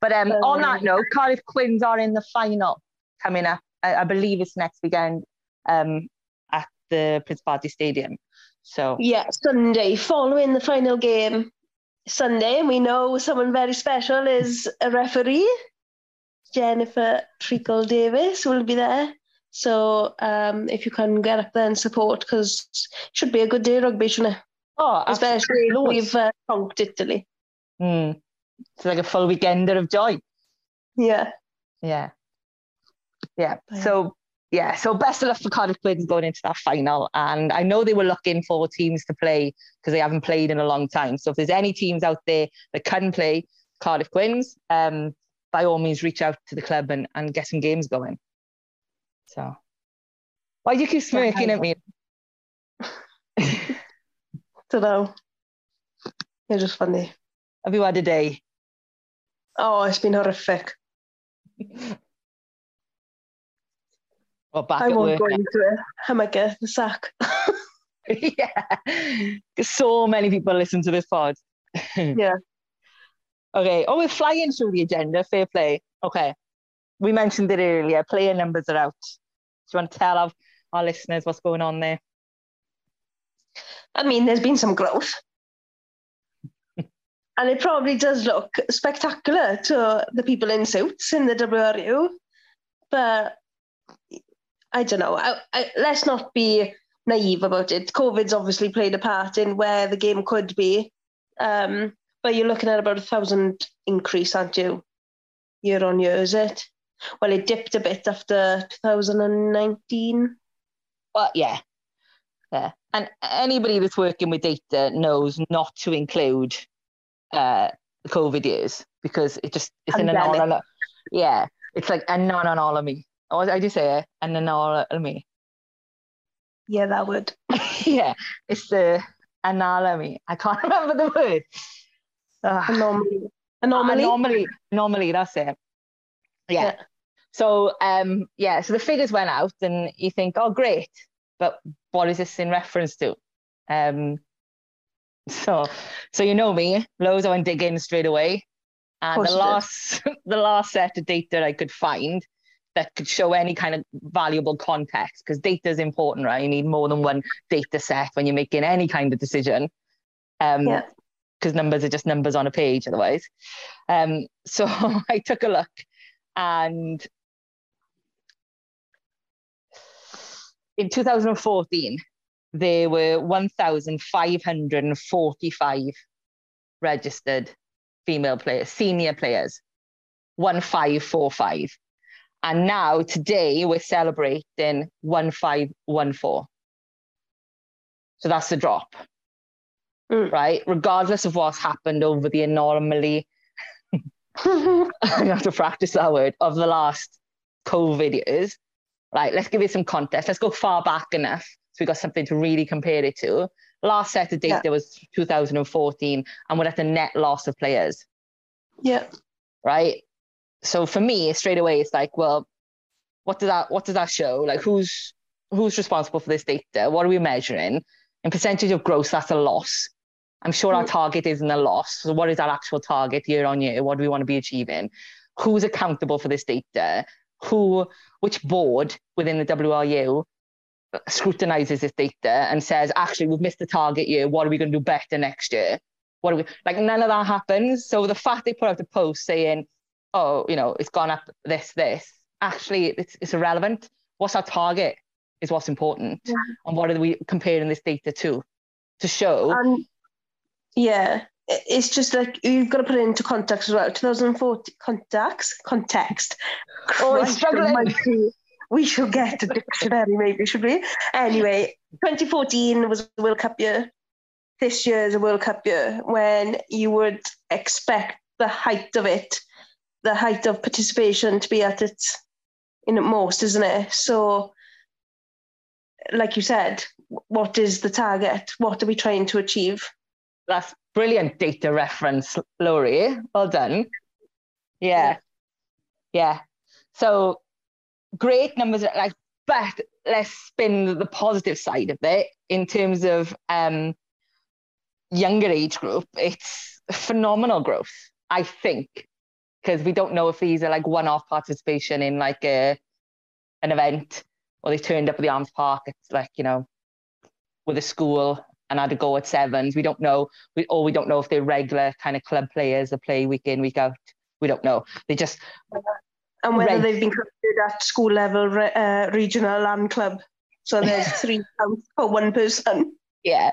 But um, um, on that note, Cardiff Quins are in the final coming up. I, I believe it's next weekend um, at the Principality Stadium. So yeah, Sunday following the final game. Sunday, we know someone very special is a referee. Jennifer Treacle Davis will be there. So um, if you can get up there and support, because it should be a good day rugby, shouldn't it? Oh, especially we've uh, punked Italy. Mm. It's like a full weekender of joy. Yeah. Yeah. Yeah. So yeah, so best of luck for Cardiff Quins going into that final. And I know they were looking for teams to play because they haven't played in a long time. So if there's any teams out there that can play Cardiff Quins, um, by all means reach out to the club and, and get some games going. So why do you keep smirking at me? <laughs> Don't know. You're just funny. Have you had a day? Oh, it's been horrific. well, back I won't work go into it. I might get the sack. <laughs> yeah. So many people listen to this pod. yeah. Okay. Oh, we're flying through the agenda. Fair play. Okay. We mentioned it earlier. Player numbers are out. Do you want to tell our, our listeners what's going on there? I mean, there's been some growth. <laughs> and it probably does look spectacular to the people in suits in the WRU. But I don't know. I, I, let's not be naive about it. COVID's obviously played a part in where the game could be. Um, but you're looking at about a thousand increase, aren't you? Year on year, is it? Well, it dipped a bit after 2019. Well, yeah. Yeah. And anybody that's working with data knows not to include uh, the COVID years because it just it's an anomaly. Yeah, it's like a non anomaly. What I just say it? An anomaly. Yeah, that would. <laughs> yeah, it's the anomaly. I can't <laughs> remember the word. Anomaly. Anomaly. Anomaly. Anomaly. That's it. Yeah. yeah. So um yeah, so the figures went out, and you think, oh great, but what is this in reference to? Um, so, so you know me, loads I went digging straight away, and the last <laughs> the last set of data I could find that could show any kind of valuable context because data is important, right? You need more than one data set when you're making any kind of decision. Um, yeah. Because numbers are just numbers on a page otherwise. Um, so <laughs> I took a look and in 2014, there were 1,545 registered female players, senior players, 1545. And now, today, we're celebrating 1514. So that's the drop, mm. right? Regardless of what's happened over the anomaly, <laughs> I have to practice that word, of the last COVID years, right? Let's give you some context. Let's go far back enough So we got something to really compare it to. Last set of data yeah. was 2014, and we're at a net loss of players. Yeah. Right. So for me, straight away, it's like, well, what does that what does that show? Like who's who's responsible for this data? What are we measuring? In percentage of gross, that's a loss. I'm sure our hmm. target isn't a loss. So what is our actual target year on year? What do we want to be achieving? Who's accountable for this data? Who, which board within the WRU scrutinizes this data and says, actually, we've missed the target year. What are we going to do better next year? What are we like? None of that happens. So the fact they put out a post saying, oh, you know, it's gone up this, this, actually, it's, it's irrelevant. What's our target is what's important. Yeah. And what are we comparing this data to? To show. Um, yeah. It's just like you've got to put it into context as well. 2014 context, context. Oh, it's struggling we should get a dictionary, maybe, should we? Anyway, 2014 was the World Cup year. This year is a World Cup year when you would expect the height of it, the height of participation to be at its in most, isn't it? So, like you said, what is the target? What are we trying to achieve? That's brilliant data reference, Laurie. Well done. Yeah. Yeah. So great numbers, like, but let's spin the positive side of it in terms of um, younger age group. It's phenomenal growth, I think, because we don't know if these are like one-off participation in like a an event or they turned up at the Arms Park. It's like you know, with a school and had to go at sevens. We don't know. We or we don't know if they're regular kind of club players that play week in week out. We don't know. They just and whether they've been considered at school level, uh, regional, and club. So there's <laughs> three counts for one person. Yeah.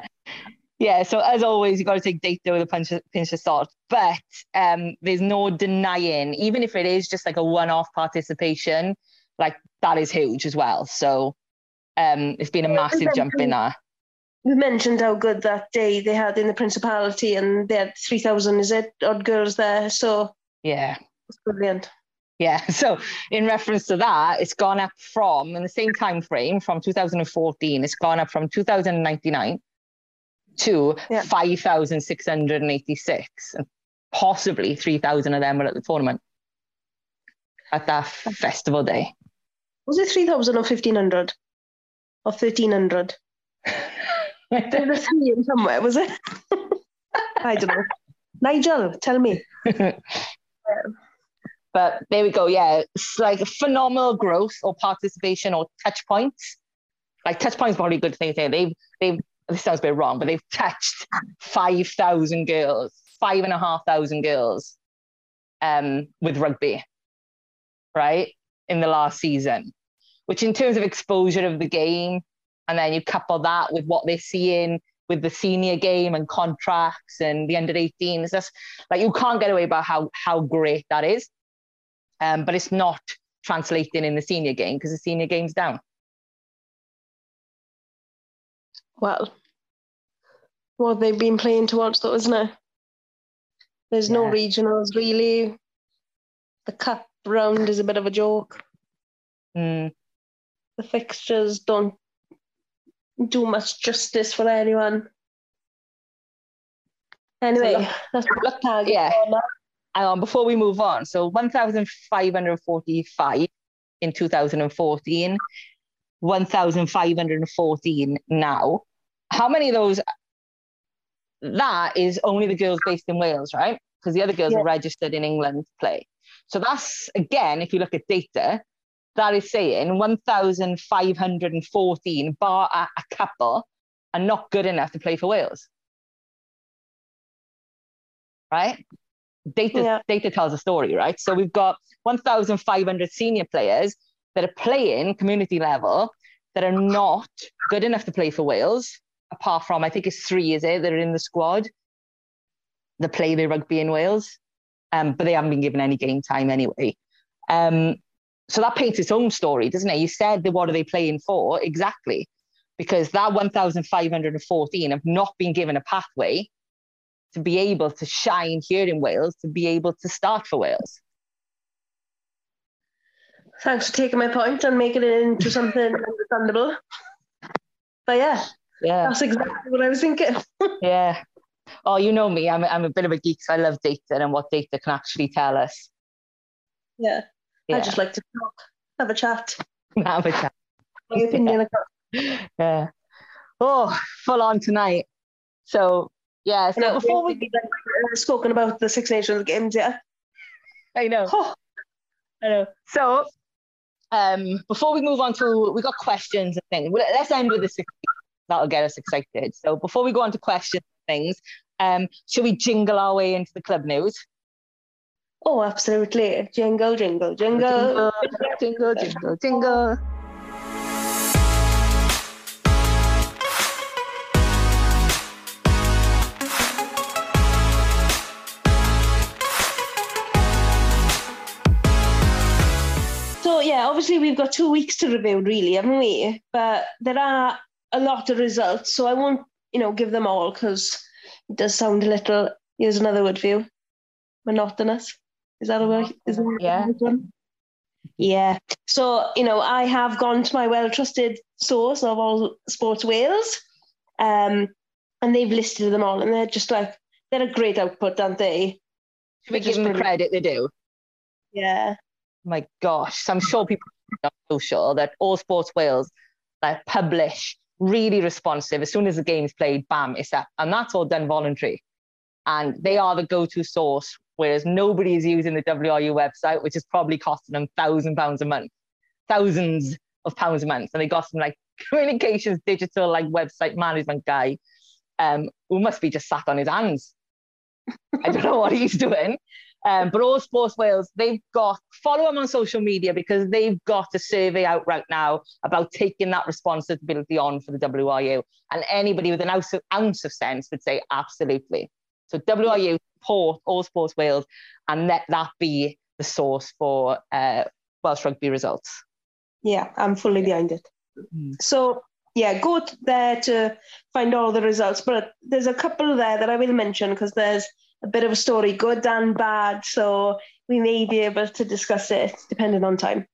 Yeah, so as always, you've got to take data with a pinch of, pinch of salt. But um, there's no denying, even if it is just like a one off participation, like that is huge as well. So um, it's been a massive jump in there. We mentioned how good that day they had in the Principality, and they had 3,000, is it, odd girls there. So yeah, it's brilliant. Yeah. <laughs> So in reference to that, it's gone up from in the same time frame from 2014, it's gone up from 2099 to yeah. 5,686. And possibly 3,000 of them were at the tournament at that festival day. Was it 3,000 or 1,500? Or 1,300? <laughs> there was three in somewhere, was it? <laughs> I don't know. Nigel, tell me. <laughs> But there we go. Yeah, it's like phenomenal growth or participation or touch points. Like touch points, probably a good thing. They've they've this sounds a bit wrong, but they've touched five thousand girls, five and a half thousand girls, um, with rugby, right in the last season. Which, in terms of exposure of the game, and then you couple that with what they're seeing with the senior game and contracts and the under 18s. That's like you can't get away about how how great that is um, but it's not translating in the senior game because the senior game's down. Well, well, they've been playing towards that, isn't it? There's yeah. no regionals really. The cup round is a bit of a joke. Mm. The fixtures don't do much justice for anyone. Anyway, that's look, target. Yeah um, before we move on, so 1,545 in 2014, 1,514 now. How many of those? That is only the girls based in Wales, right? Because the other girls yeah. are registered in England to play. So that's, again, if you look at data, that is saying 1,514 bar a, a couple are not good enough to play for Wales. Right? data yeah. data tells a story, right? So we've got 1,500 senior players that are playing community level that are not good enough to play for Wales, apart from I think it's three, is it, that are in the squad that play the rugby in Wales, um, but they haven't been given any game time anyway. Um, so that paints its own story, doesn't it? You said that what are they playing for exactly? Because that 1,514 have not been given a pathway to be able to shine here in Wales, to be able to start for Wales. Thanks for taking my point and making it into something <laughs> understandable. But yeah, Yeah. that's exactly what I was thinking. <laughs> Yeah. Oh, you know me. I'm, I'm a bit of a geek, so I love data and what data can actually tell us. yeah. Yeah. I just like to talk, have a chat. <laughs> Have a chat. My opinion about Yeah. Oh, full on tonight. So, yeah. So know, before we, we've uh, spoken about the Six Nations games, yeah. I know. Oh, I know. So, um, before we move on to, we got questions and things. Well, Let's end with the six. That'll get us excited. So, before we go on to questions and things, um, should we jingle our way into the club news? Oh, absolutely. Jingle, jingle, jingle. jingle, jingle, jingle. So yeah, obviously we've got two weeks to review, really, haven't we? But there are a lot of results, so I won't, you know, give them all because it does sound a little. Here's another word for you: monotonous. Is that a word? Is that Yeah. one? Yeah. So you know, I have gone to my well-trusted source of all Sports Wales, um, and they've listed them all, and they're just like they're a great output, aren't they? Should we give them the credit they do? Yeah. my gosh, so I'm sure people on social that All Sports Wales like publish really responsive. As soon as the game's played, bam, it's up. And that's all done voluntary. And they are the go-to source, whereas nobody is using the WRU website, which is probably costing them thousand pounds a month, thousands of pounds a month. And they got some like <laughs> communications digital like website management guy um, who must be just sat on his hands. I don't know what he's doing. Um, but all Sports Wales, they've got follow them on social media because they've got a survey out right now about taking that responsibility on for the WRU. And anybody with an ounce of, ounce of sense would say absolutely. So WRU support all Sports Wales and let that be the source for uh, Welsh rugby results. Yeah, I'm fully behind it. Mm. So yeah, go there to find all the results. But there's a couple there that I will mention because there's a bit of a story, good and bad. So we may be able to discuss it depending on time.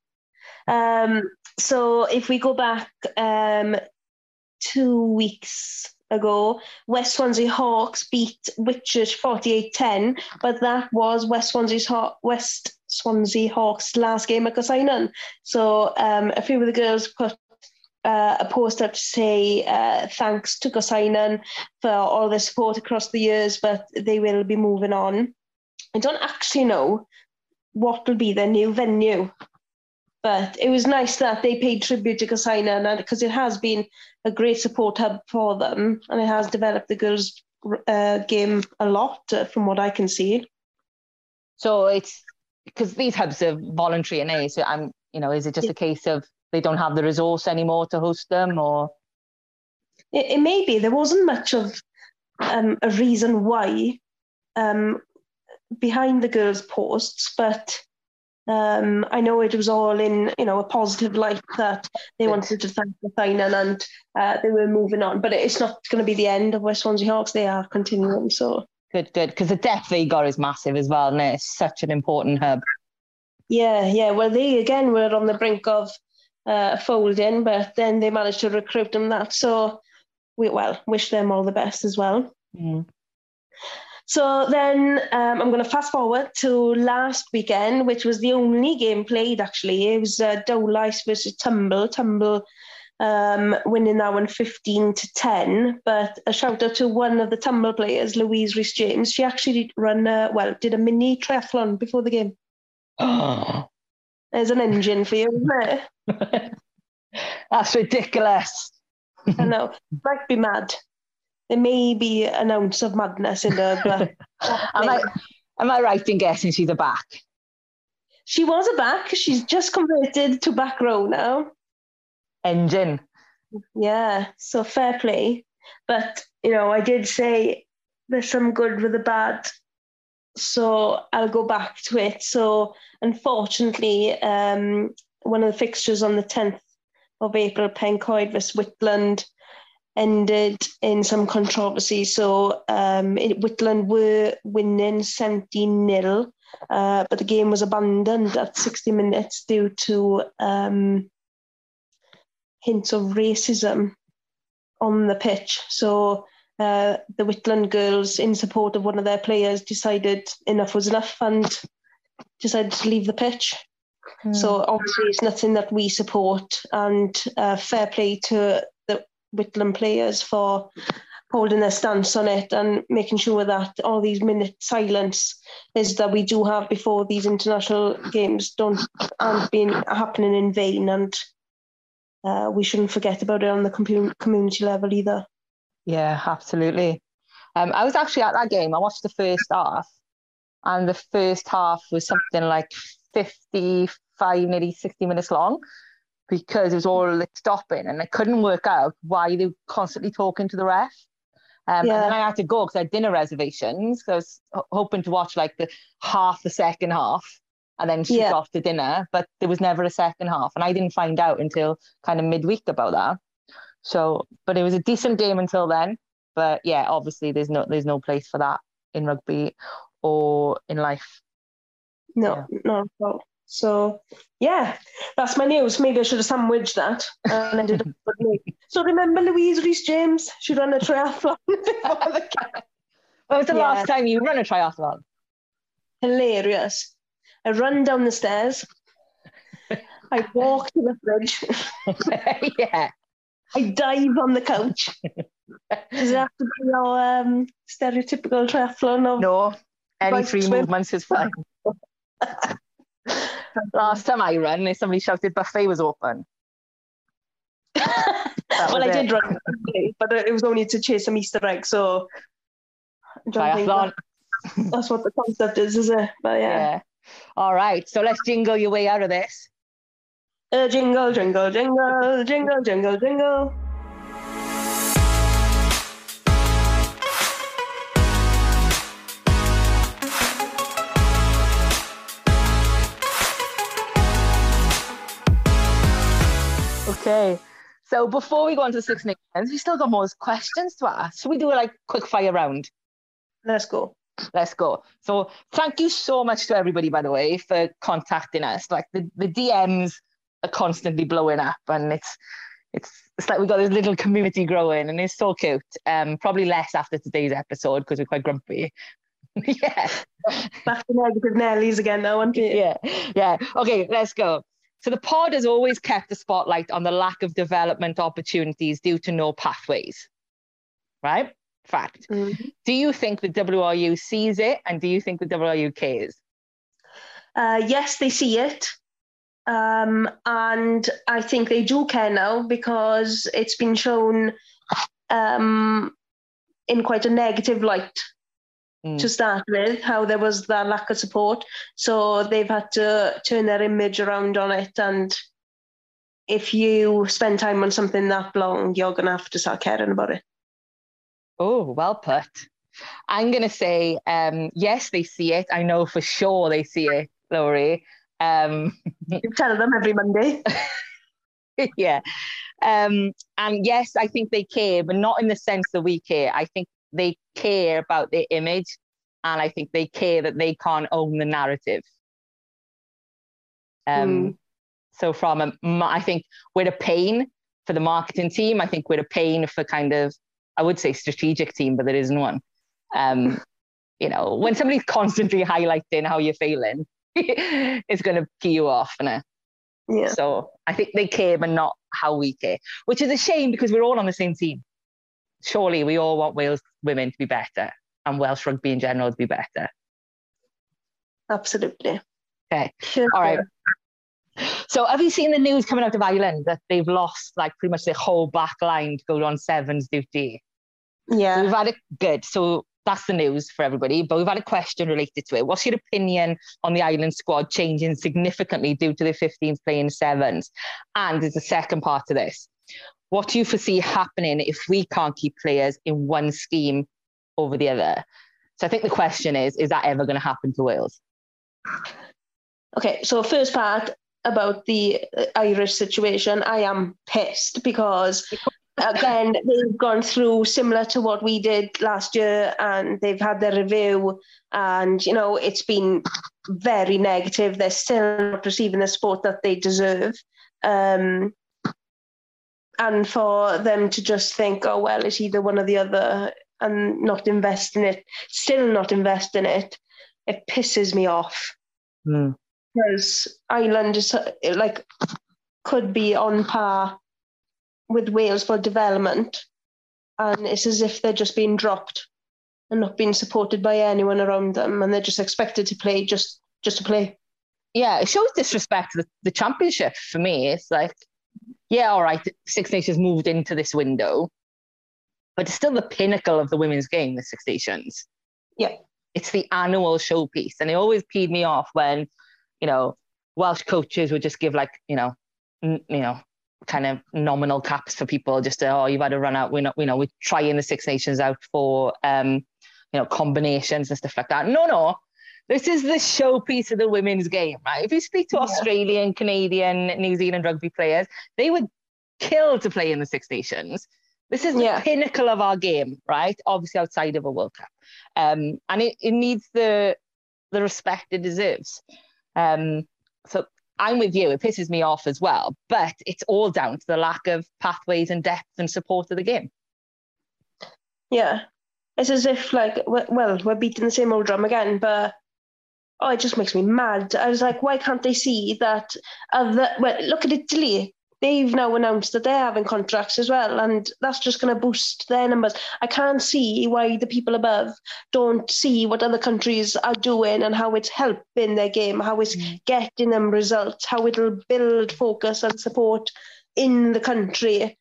Um, so if we go back um, two weeks ago, West Swansea Hawks beat Witchers 48-10, but that was West Swansea's Haw- West Swansea Hawks' last game at Gorseinon. So um, a few of the girls put uh, a post up to say uh, thanks to Gorseinon for all their support across the years, but they will be moving on. I don't actually know what will be their new venue, but it was nice that they paid tribute to Gorseinon because it has been a great support hub for them and it has developed the girls' uh, game a lot uh, from what I can see. So it's because these hubs are voluntary and A, so I'm, you know, is it just a case of they don't have the resource anymore to host them or? It, it may be. There wasn't much of um, a reason why um, behind the girls' posts, but um, I know it was all in you know a positive light that they wanted to thank the signing and uh, they were moving on. But it's not going to be the end of West Swansea Hawks; they are continuing. So Good, good. Because the depth they got is massive as well, and it's such an important hub. yeah, yeah. Well, they again were on the brink of uh, folding, but then they managed to recruit them. That so we well wish them all the best as well. Mm. So then um, I'm going to fast forward to last weekend, which was the only game played actually. It was uh, Dowlais versus Tumble. Tumble um, winning that one 15 to 10. But a shout out to one of the Tumble players, Louise Rhys James. She actually run, uh, well, did a mini triathlon before the game. Oh. <gasps> There's an engine for you, isn't it? <laughs> That's ridiculous. I know. Might be mad. There may be an ounce of madness in her, <laughs> but Am I, am I right in guessing she's a back? she was a back. She's just converted to back row now. Engine. Yeah, so fair play. But, you know, I did say there's some good with the bad. So I'll go back to it. So unfortunately, um, one of the fixtures on the 10th of April, Pencoed versus Whitland, ended in some controversy. So um, it, Whitland were winning 17 0, uh, but the game was abandoned at 60 minutes due to um, hints of racism. on the pitch. So uh, the Whitland girls, in support of one of their players, decided enough was enough and decided to leave the pitch. Mm. So obviously, it's nothing that we support, and uh, fair play to the Whitland players for holding their stance on it and making sure that all these minute silence is that we do have before these international games don't aren't being happening in vain, and uh, we shouldn't forget about it on the community level either. Yeah, absolutely. Um, I was actually at that game. I watched the first half, and the first half was something like 55, nearly 60 minutes long because it was all like stopping and I couldn't work out why they were constantly talking to the ref. Um, yeah. And then I had to go because I had dinner reservations. So I was hoping to watch like the half the second half and then shoot yeah. off to dinner, but there was never a second half. And I didn't find out until kind of midweek about that. So, but it was a decent game until then. But yeah, obviously there's no there's no place for that in rugby or in life. No, yeah. all. So yeah, that's my news. Maybe I should have sandwiched that and ended up with me. So remember Louise Rees James? She ran a triathlon <laughs> before the When was the yeah. last time you ran a triathlon? Hilarious. I run down the stairs. I walk to the fridge. <laughs> yeah. I dive on the couch. Does it have to be your um, stereotypical triathlon? Of no, any three swim? movements is fine. <laughs> <laughs> Last time I ran, somebody shouted buffet was open. <laughs> well, I it. did run, but it was only to chase some Easter egg, so that's what the concept is, is it? But yeah. yeah. All right, so let's jingle your way out of this. Uh, jingle, jingle, jingle, jingle, jingle, jingle. Okay. So before we go on to the Six Nations, we still got more questions to ask. Should we do a like quick fire round? Let's go. Let's go. So thank you so much to everybody, by the way, for contacting us. Like the, the DMs are constantly blowing up and it's it's it's like we've got this little community growing and it's so cute. Um probably less after today's episode because we're quite grumpy. <laughs> yeah. Back to negative Nellies again now, aren't you? Yeah. Yeah. Okay, let's go. So the pod has always kept the spotlight on the lack of development opportunities due to no pathways. Right? Fact. Mm-hmm. Do you think the WRU sees it and do you think the WRU cares? Uh, yes, they see it. Um, and I think they do care now because it's been shown um, in quite a negative light mm. to start with, how there was that lack of support. So they've had to turn their image around on it. And if you spend time on something that long, you're going to have to start caring about it. Oh, well put. I'm going to say, um, yes, they see it. I know for sure they see it, Laurie. Um, <laughs> you tell them every Monday. <laughs> yeah. Um, and yes, I think they care, but not in the sense that we care. I think they care about their image and I think they care that they can't own the narrative. Um, mm. So from a, I think we're a pain for the marketing team. I think we're a pain for kind of, I would say strategic team, but there isn't one. Um, <laughs> you know, when somebody's constantly highlighting how you're feeling, <laughs> it's going to key you off. And yeah. So I think they care, but not how we care, which is a shame because we're all on the same team. Surely we all want Wales women to be better and Welsh rugby in general to be better. Absolutely. Okay. Sure. All right. So have you seen the news coming out of Ireland that they've lost like pretty much their whole back line to go on sevens duty? Yeah. We've had a good. So that's the news for everybody. But we've had a question related to it. What's your opinion on the Ireland squad changing significantly due to the 15th playing sevens? And there's a second part to this. What do you foresee happening if we can't keep players in one scheme over the other? So I think the question is, is that ever going to happen to Wales? Okay, so first part about the Irish situation, I am pissed because again they've gone through similar to what we did last year and they've had their review and you know it's been very negative they're still not receiving the support that they deserve um, and for them to just think, oh well, it's either one or the other, and not invest in it, still not invest in it, it pisses me off. Mm. Because Ireland is like could be on par with Wales for development, and it's as if they're just being dropped and not being supported by anyone around them, and they're just expected to play just just to play. Yeah, it shows disrespect to the, the championship for me. It's like, yeah, all right, Six Nations moved into this window, but it's still the pinnacle of the women's game, the Six Nations. Yeah. It's the annual showpiece. And it always peed me off when, you know, Welsh coaches would just give like, you know, n- you know, kind of nominal caps for people just to, oh, you've had to run out. We're not, you know, we're trying the Six Nations out for um, you know, combinations and stuff like that. No, no. This is the showpiece of the women's game, right? If you speak to yeah. Australian, Canadian, New Zealand rugby players, they would kill to play in the Six Nations. This is the pinnacle of our game, right? Obviously outside of a World Cup. Um, and it, it needs the the respect it deserves. Um, so I'm with you. It pisses me off as well, but it's all down to the lack of pathways and depth and support of the game. Yeah, it's as if like well we're beating the same old drum again, but oh, it just makes me mad. I was like, why can't they see that? Other well, look at Italy they've now announced that they're having contracts as well, and that's just going to boost their numbers. I can't see why the people above don't see what other countries are doing and how it's helping their game, how it's mm. getting them results, how it'll build focus and support in the country.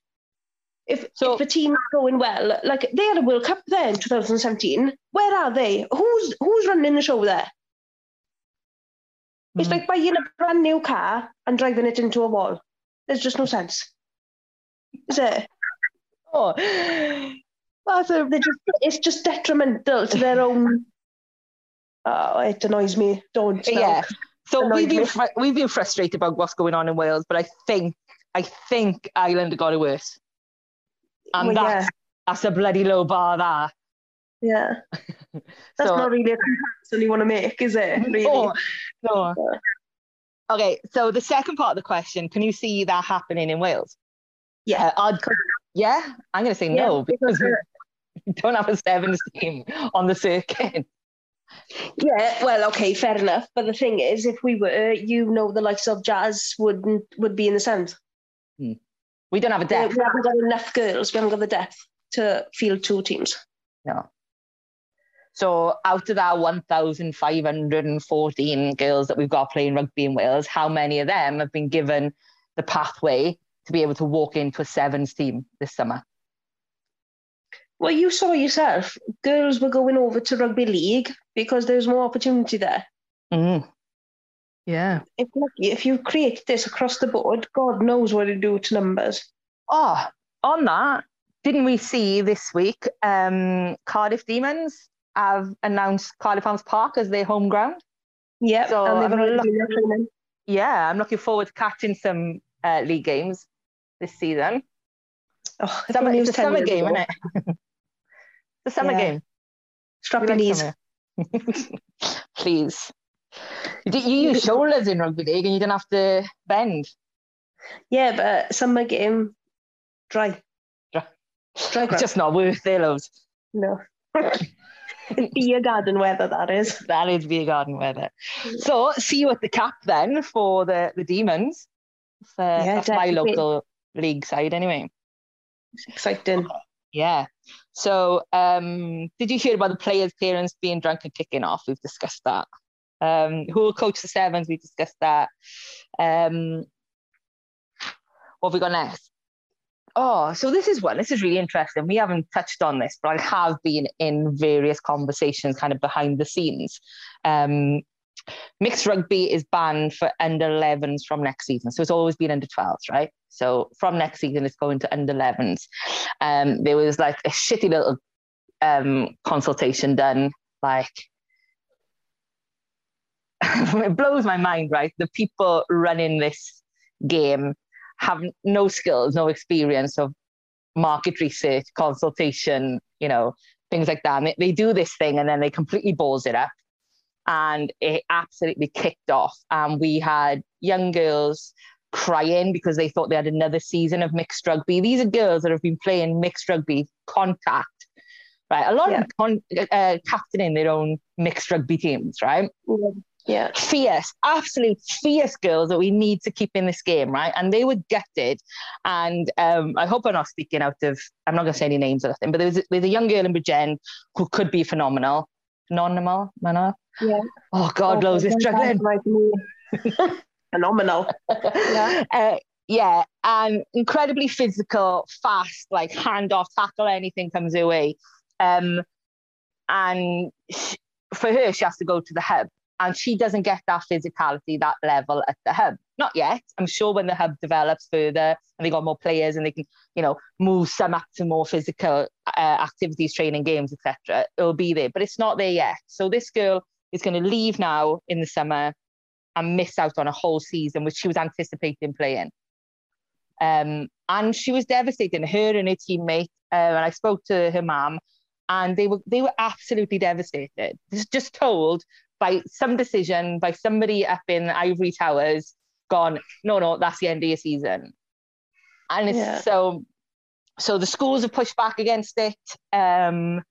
If, so, if a team is going well, like they had a World Cup there in 2017, where are they? Who's who's running the show there? It's mm. like buying a brand new car and driving it into a wall. There's just no sense. Is it? <laughs> Oh, that's a, just, it's just detrimental to their own. Oh, it annoys me. Don't. Yeah. So we've been fr- we've been frustrated about what's going on in Wales, but I think I think Ireland got it worse, and well, that's yeah. that's a bloody low bar. That. Yeah. <laughs> That's so, not really a comparison you want to make, is it? Really? No. no. Okay, so the second part of the question, can you see that happening in Wales? Yeah. Uh, yeah, I'm going to say yeah, no because we <laughs> don't have a sevens team on the circuit. Yeah, well, okay, fair enough. But the thing is, if we were, you know, the likes of Jazz wouldn't would be in the sevens. Hmm. We don't have a depth. We haven't got enough girls. We haven't got the depth to field two teams. No. So out of that 1,514 girls that we've got playing rugby in Wales, how many of them have been given the pathway to be able to walk into a sevens team this summer? Well, you saw yourself. Girls were going over to rugby league because there's more opportunity there. Mm. Yeah. If, if you create this across the board, God knows what it do to numbers. Oh, on that, didn't we see this week um, Cardiff Demons have announced Cardiff Arms Park as their home ground. Yeah, so I'm look- yeah, I'm looking forward to catching some uh, league games this season. Oh, summer, it's a summer game, isn't it? <laughs> it's a summer yeah. game. Strap your knees. <laughs> Please. You, you use <laughs> shoulders in rugby league and you don't have to bend. Yeah, but summer game, dry. Dry. dry Just not worth it, loves. No. Beer garden weather, that is. <laughs> That is beer garden weather. So, see you at the cap then for the, the Demons. For, yeah, that's my local league side, anyway. It's exciting. Yeah. So, um, did you hear about the players' parents being drunk and kicking off? We've discussed that. Um, who will coach the sevens? We discussed that. Um, what have we got next? Oh, so this is one. This is really interesting. We haven't touched on this, but I have been in various conversations kind of behind the scenes. Um, mixed rugby is banned for under 11s from next season. So it's always been under 12s, right? So from next season, it's going to under 11s. Um, there was like a shitty little um, consultation done, like, <laughs> it blows my mind, right? The people running this game have no skills, no experience of market research, consultation, you know, things like that. And they, they do this thing and then they completely balls it up. And it absolutely kicked off. And we had young girls crying because they thought they had another season of mixed rugby. These are girls that have been playing mixed rugby contact, right? A lot yeah. of con- uh, captaining their own mixed rugby teams, right? Yeah. Yeah. Fierce, absolute fierce girls that we need to keep in this game, right? And they were gutted. And um, I hope I'm not speaking out of, I'm not going to say any names or nothing, but there was, there was a young girl in Bridgend who could be phenomenal. Phenomenal, Manor. Yeah. Oh, God, oh, Lowe's is struggling. <laughs> phenomenal. yeah. Uh, yeah, and incredibly physical, fast, like hand off, tackle anything comes her way. Um, and she, for her, she has to go to the hub, and she doesn't get that physicality, that level at the hub. Not yet. I'm sure when the hub develops further and they got more players and they can, you know, move some up to more physical uh, activities, training, games, etc. It'll be there, but it's not there yet. So this girl is going to leave now in the summer and miss out on a whole season, which she was anticipating playing. Um, and she was devastated. Her and her teammate, uh, and I spoke to her mum, and they were they were absolutely devastated. Just told by some decision by somebody up in Ivory Towers, gone. No, no, that's the end of your season. And it's yeah. so. So the schools have pushed back against it. Um,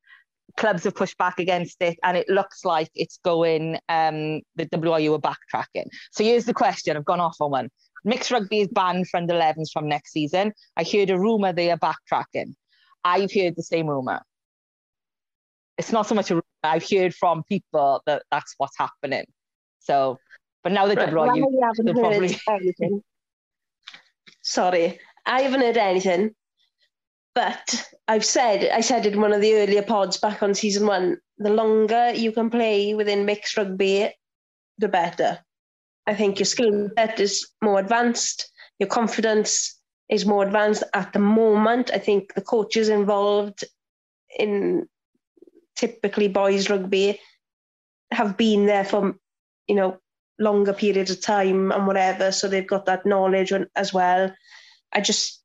clubs have pushed back against it, and it looks like it's going. Um, the WRU are backtracking. So here's the question: I've gone off on one. Mixed rugby is banned from the 11s from next season. I heard a rumor they are backtracking. I've heard the same rumor. It's not so much a rumor. I've heard from people that that's what's happening. So, but now the right. WRU, well, probably. <laughs> Anything. Sorry, I haven't heard anything. But I've said, I said in one of the earlier pods back on season one, the longer you can play within mixed rugby, the better. I think your skill set is more advanced, your confidence is more advanced at the moment. I think the coaches involved in typically boys rugby have been there for, you know, longer periods of time and whatever, so they've got that knowledge as well. I just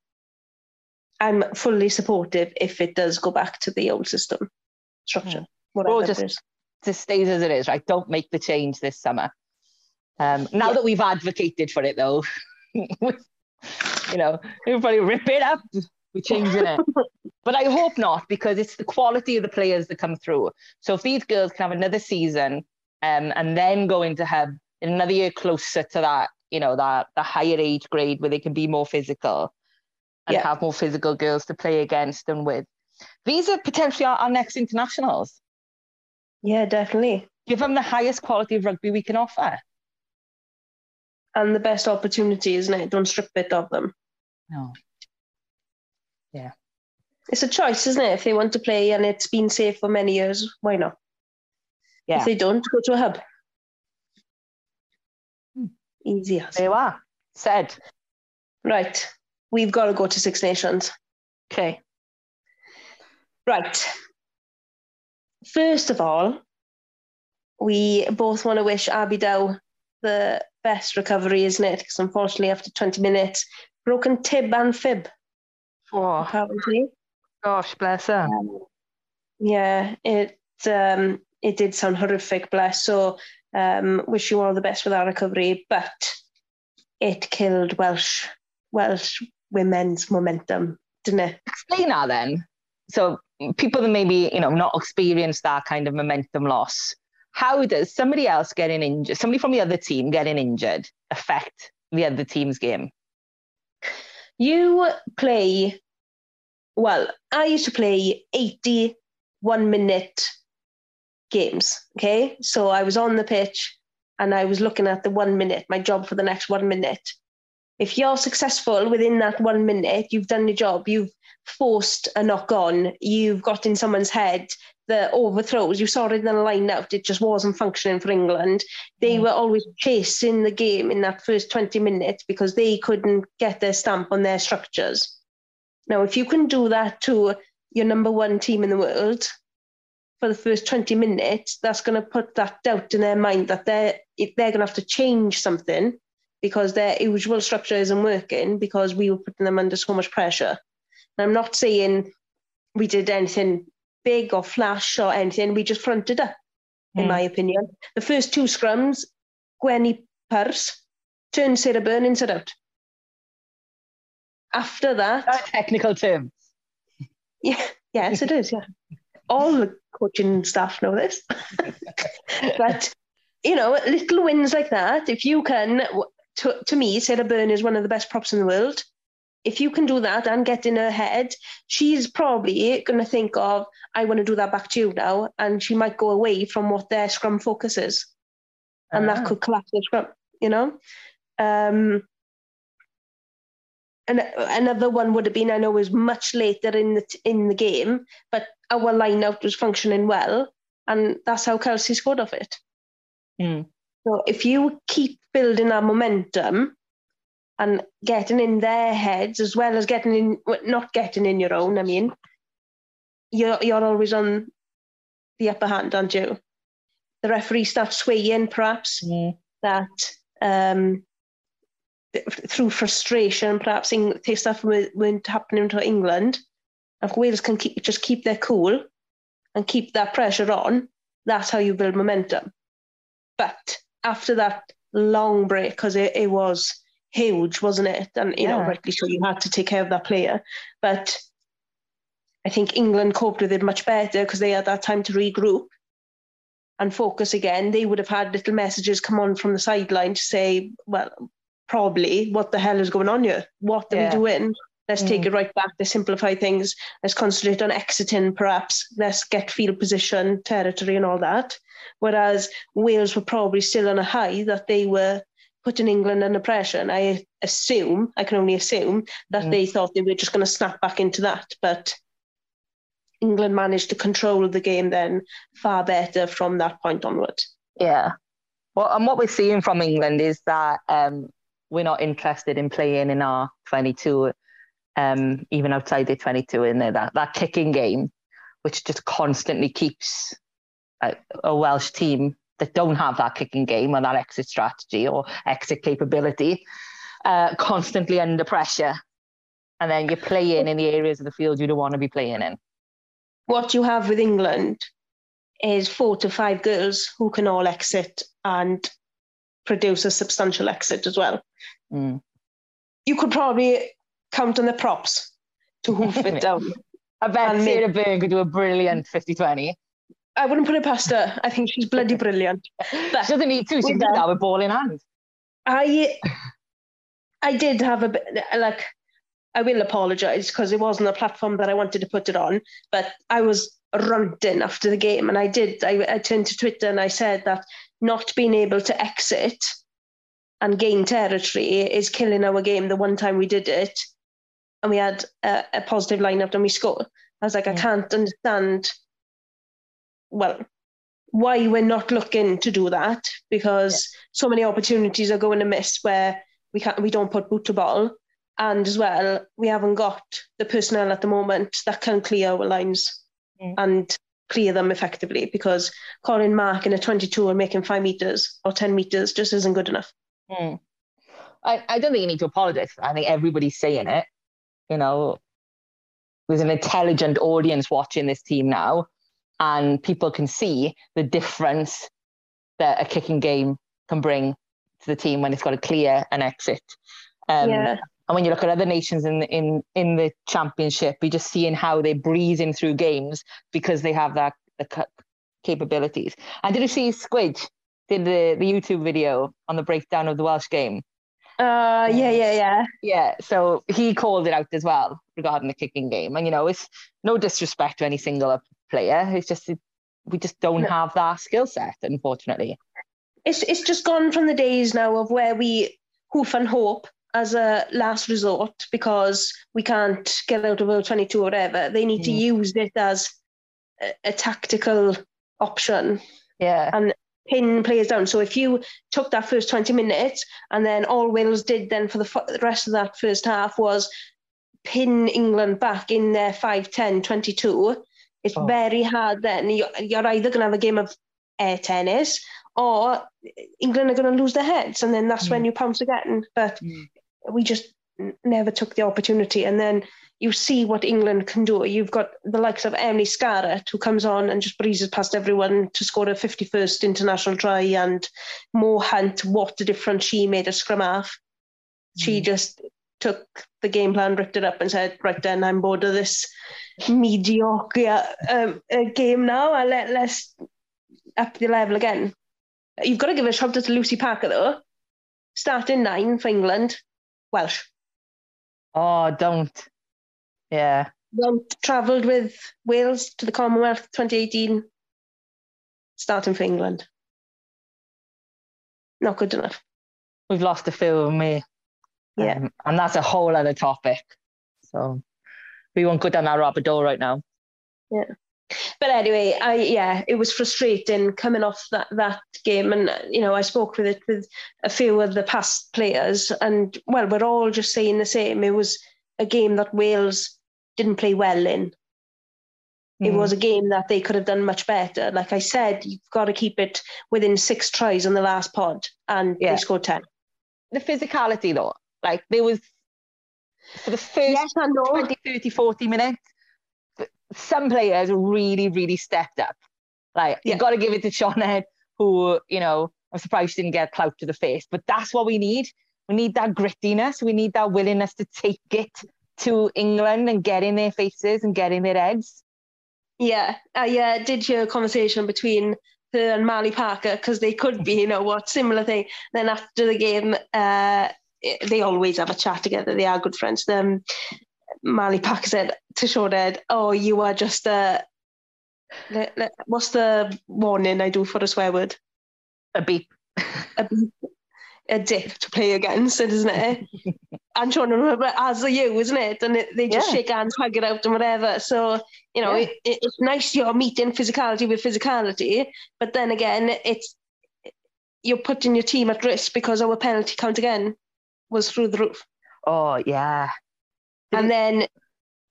I'm fully supportive if it does go back to the old system structure. Whatever or just, just stays as it is, right? Don't make the change this summer. Um, now yeah. that we've advocated for it, though, <laughs> you know, everybody rip it up. We're changing it. <laughs> but I hope not, because it's the quality of the players that come through. So if these girls can have another season um, and then go into have another year closer to that, you know, that the higher age grade where they can be more physical, and yeah. have more physical girls to play against and with. These are potentially our, our next internationals. Yeah, definitely. Give them the highest quality of rugby we can offer. And the best opportunity, isn't it? Don't strip it of them. No. Yeah. It's a choice, isn't it? If they want to play and it's been safe for many years, why not? Yeah. If they don't, go to a hub. Hmm. Easy as. There you are. Said. Right we've got to go to Six Nations. Okay. Right. First of all, we both want to wish Abby Dow the best recovery, isn't it? Because unfortunately, after 20 minutes, broken tib and fib. Oh, apparently. Gosh, bless her. Um, yeah, it um, it did sound horrific, bless. So, um, wish you all the best with our recovery. But it killed Welsh Welsh women's momentum, didn't it? Explain that then. So people that maybe you know not experienced that kind of momentum loss, how does somebody else getting injured, somebody from the other team getting injured, affect the other team's game? You play. Well, I used to play 81 minute games. Okay. So I was on the pitch and I was looking at the one minute, my job for the next one minute if you're successful within that one minute, you've done your job, you've forced a knock on, you've got in someone's head the overthrows. You saw it in the line out, it just wasn't functioning for England. They mm. were always chasing the game in that first 20 minutes because they couldn't get their stamp on their structures. Now, if you can do that to your number one team in the world for the first 20 minutes, that's going to put that doubt in their mind that they're, they're going to have to change something because their usual structure isn't working because we were putting them under so much pressure. And I'm not saying we did anything big or flash or anything. We just fronted up, mm. in hmm. my opinion. The first two scrums, Gwenny Pyrs turned Sarah Bern inside out. after that, technical term. Yeah, yes, it is. Yeah, all the coaching staff know this. <laughs> but you know, little wins like that, if you can, to, to me, Sarah Bern is one of the best props in the world. If you can do that and get in her head, she's probably going to think of, I want to do that back to you now. And she might go away from what their scrum focus is. And that ah. could collapse the scrum, you know? Um, and another one would have been, I know, was much later in the in the game, but our lineout was functioning well, and that's how Kelsey scored off it. Mm. So if you keep building that momentum and getting in their heads as well as getting in, not getting in your own, I mean, you're you're always on the upper hand, aren't you? The referee starts swaying, perhaps mm. that um, through frustration, perhaps things stuff weren't happening to England. If Wales can keep, just keep their cool and keep that pressure on, that's how you build momentum. But after that long break, because it, it was huge, wasn't it? And you yeah. know, rightly so, you had to take care of that player. But I think England coped with it much better because they had that time to regroup and focus again. They would have had little messages come on from the sideline to say, well, probably what the hell is going on here? What are yeah. we doing? Let's mm. take it right back. Let's simplify things. Let's concentrate on exiting, perhaps. Let's get field position, territory, and all that. Whereas Wales were probably still on a high that they were putting England under pressure. And I assume, I can only assume, that mm. they thought they were just going to snap back into that. But England managed to control the game then far better from that point onward. Yeah. Well, and what we're seeing from England is that um, we're not interested in playing in our 22, um, even outside the 22 in there, that, that kicking game, which just constantly keeps a, a Welsh team that don't have that kicking game or that exit strategy or exit capability uh, constantly under pressure. And then you're playing in the areas of the field you don't want to be playing in. What you have with England is four to five girls who can all exit and produce a substantial exit as well. Mm. You could probably count on the props to <laughs> hoof it down. I bet Sarah Bern could do a brilliant 50 20. I wouldn't put it past her. I think she's bloody brilliant. But she doesn't need to. She can do that with ball in hand. I, I did have a bit like. I will apologise because it wasn't a platform that I wanted to put it on, but I was ranting after the game, and I did. I, I turned to Twitter and I said that not being able to exit and gain territory is killing our game. The one time we did it, and we had a, a positive lineout and we scored. I was like, yeah. I can't understand. Well, why we're not looking to do that because yeah. so many opportunities are going to miss where we can't we don't put boot to ball and as well we haven't got the personnel at the moment that can clear our lines mm. and clear them effectively because calling Mark in a 22 and making five meters or 10 meters just isn't good enough. Mm. I, I don't think you need to apologize. I think everybody's saying it. You know, there's an intelligent audience watching this team now, and people can see the difference that a kicking game can bring to the team when it's got a clear an exit. Um, yeah. And when you look at other nations in the, in in the championship, you're just seeing how they're breezing through games because they have that the capabilities. And did you see Squidge did the, the YouTube video on the breakdown of the Welsh game? Uh, yeah, yeah, yeah. Yeah, so he called it out as well regarding the kicking game. And, you know, it's no disrespect to any single player. It's just, we just don't have that skill set, unfortunately. It's, it's just gone from the days now of where we hoof and hope as a last resort because we can't get out of a 22 or whatever. They need mm. to use it as a, a, tactical option. Yeah. And pin players down. So if you took that first 20 minutes and then all Wales did then for the, f- the rest of that first half was pin England back in their 5, 10, 22, it's oh. very hard then. You're, you're either going to have a game of air tennis or England are going to lose their heads, and then that's mm. when you pounce again. But mm. we just never took the opportunity. And then you see what England can do. You've got the likes of Emily Scarratt, who comes on and just breezes past everyone to score a 51st international try, and Mo Hunt, what a difference she made a scrum half. Mm. She just took the game plan, ripped it up, and said, "Right then, I'm bored of this mediocre um, uh, game now. I let let's up the level again." You've got to give a shout out to Lucy Packer though. Starting nine for England, Welsh. Oh, don't. Yeah. Went travelled with Wales to the Commonwealth 2018. Starting for England. Not good enough. We've lost a few, of me. Yeah. Um, and that's a whole other topic. So we won't go down that rabbit hole right now. Yeah. But anyway, I yeah, it was frustrating coming off that that game, and you know I spoke with it with a few of the past players, and well, we're all just saying the same. It was a game that Wales didn't play well in. It Mm. was a game that they could have done much better. Like I said, you've got to keep it within six tries on the last pod, and Yeah. they scored ten. the physicality though. Like there was for the first Yes, 20, 30, 40 minutes, some players really, really stepped up. Like Yeah. you've got to give it to Sean who, you know, I'm surprised she didn't get clout to the face, but that's what we need. We need that grittiness. We need that willingness to take it to England and get in their faces and get in their heads. Yeah, I uh, did hear a conversation between her and Marlie Packer because they could be, you know, what similar thing. Then after the game, uh, they always have a chat together. They are good friends. Um, Marlie Packer said to Shorted, "Oh, you are just a le- le- what's the warning I do for a swear word? A beep. A, beep, a dick to play against, isn't it? <laughs> and Sean remember as are you, isn't it? And it, they just Yeah. shake hands, hug it out, and whatever. So you know, Yeah. it, it, it's nice you're meeting physicality with physicality, but then again, it's you're putting your team at risk because our penalty count again was through the roof. Oh yeah. And then,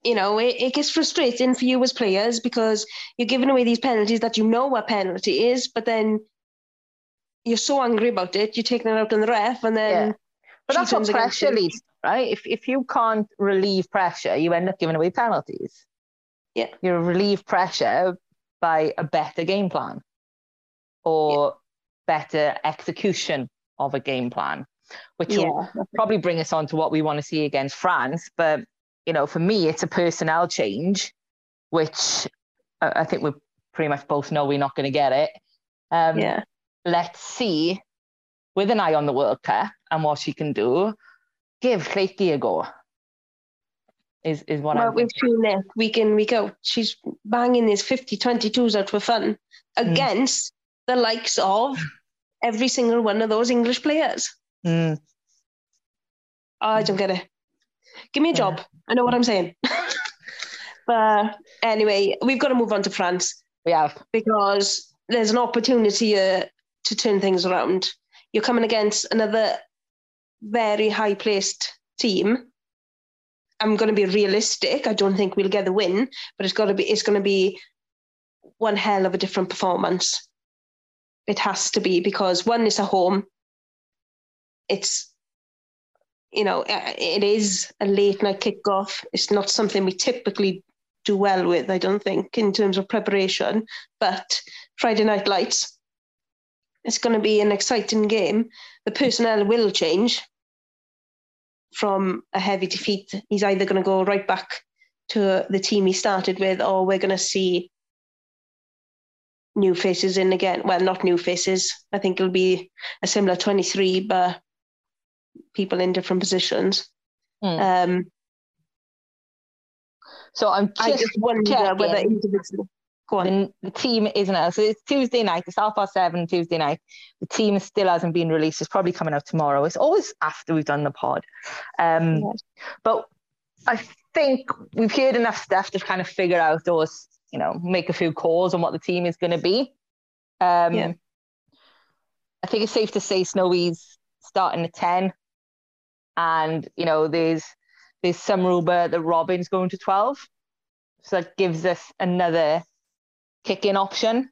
you know, it, it gets frustrating for you as players because you're giving away these penalties that you know what penalty is, but then you're so angry about it, you're taking it out on the ref, and then Yeah. But that's what pressure leads, right? If if you can't relieve pressure, you end up giving away penalties. Yeah. You relieve pressure by a better game plan or better execution of a game plan, which will <laughs> probably bring us on to what we want to see against France. But you know, for me, it's a personnel change, which I think we pretty much both know we're not going to get it. Um, yeah. let's see, with an eye on the World Cup and what she can do, give Lleucu a go. Is is what Well, I'm we've seen it week in, week out. She's banging these 50 22s out for fun Mm. against the likes of every single one of those English players. Mm, I don't get it. Give me a Yeah. job. I know what I'm saying. <laughs> but anyway, we've got to move on to France we have. because there's an opportunity uh, to turn things around. You're coming against another very high placed team. I'm going to be realistic. I don't think we'll get the win, but it's got to be. It's going to be one hell of a different performance. It has to be because one is a home. It's, you know, uh, it is a late night kickoff. It's not something we typically do well with. I don't think in terms of preparation, but Friday Night Lights. It's going to be an exciting game. The personnel will change from a heavy defeat. He's either going to go right back to the team he started with, or we're going to see new faces in again. Well, not new faces. I think it'll be a similar 23, but people in different positions. Hmm. Um, So I'm I just, just wonder whether individual. The, the team isn't out. So it's Tuesday night. It's half past seven Tuesday night. The team still hasn't been released. It's probably coming out tomorrow. It's always after we've done the pod. Um, Yes. But I think we've heard enough stuff to kind of figure out those, you know, make a few calls on what the team is going to be. Um, Yeah. I think it's safe to say Snowy's starting at 10. And, you know, there's there's some rumor that Robyn's going to 12. So that gives us another kick-in option.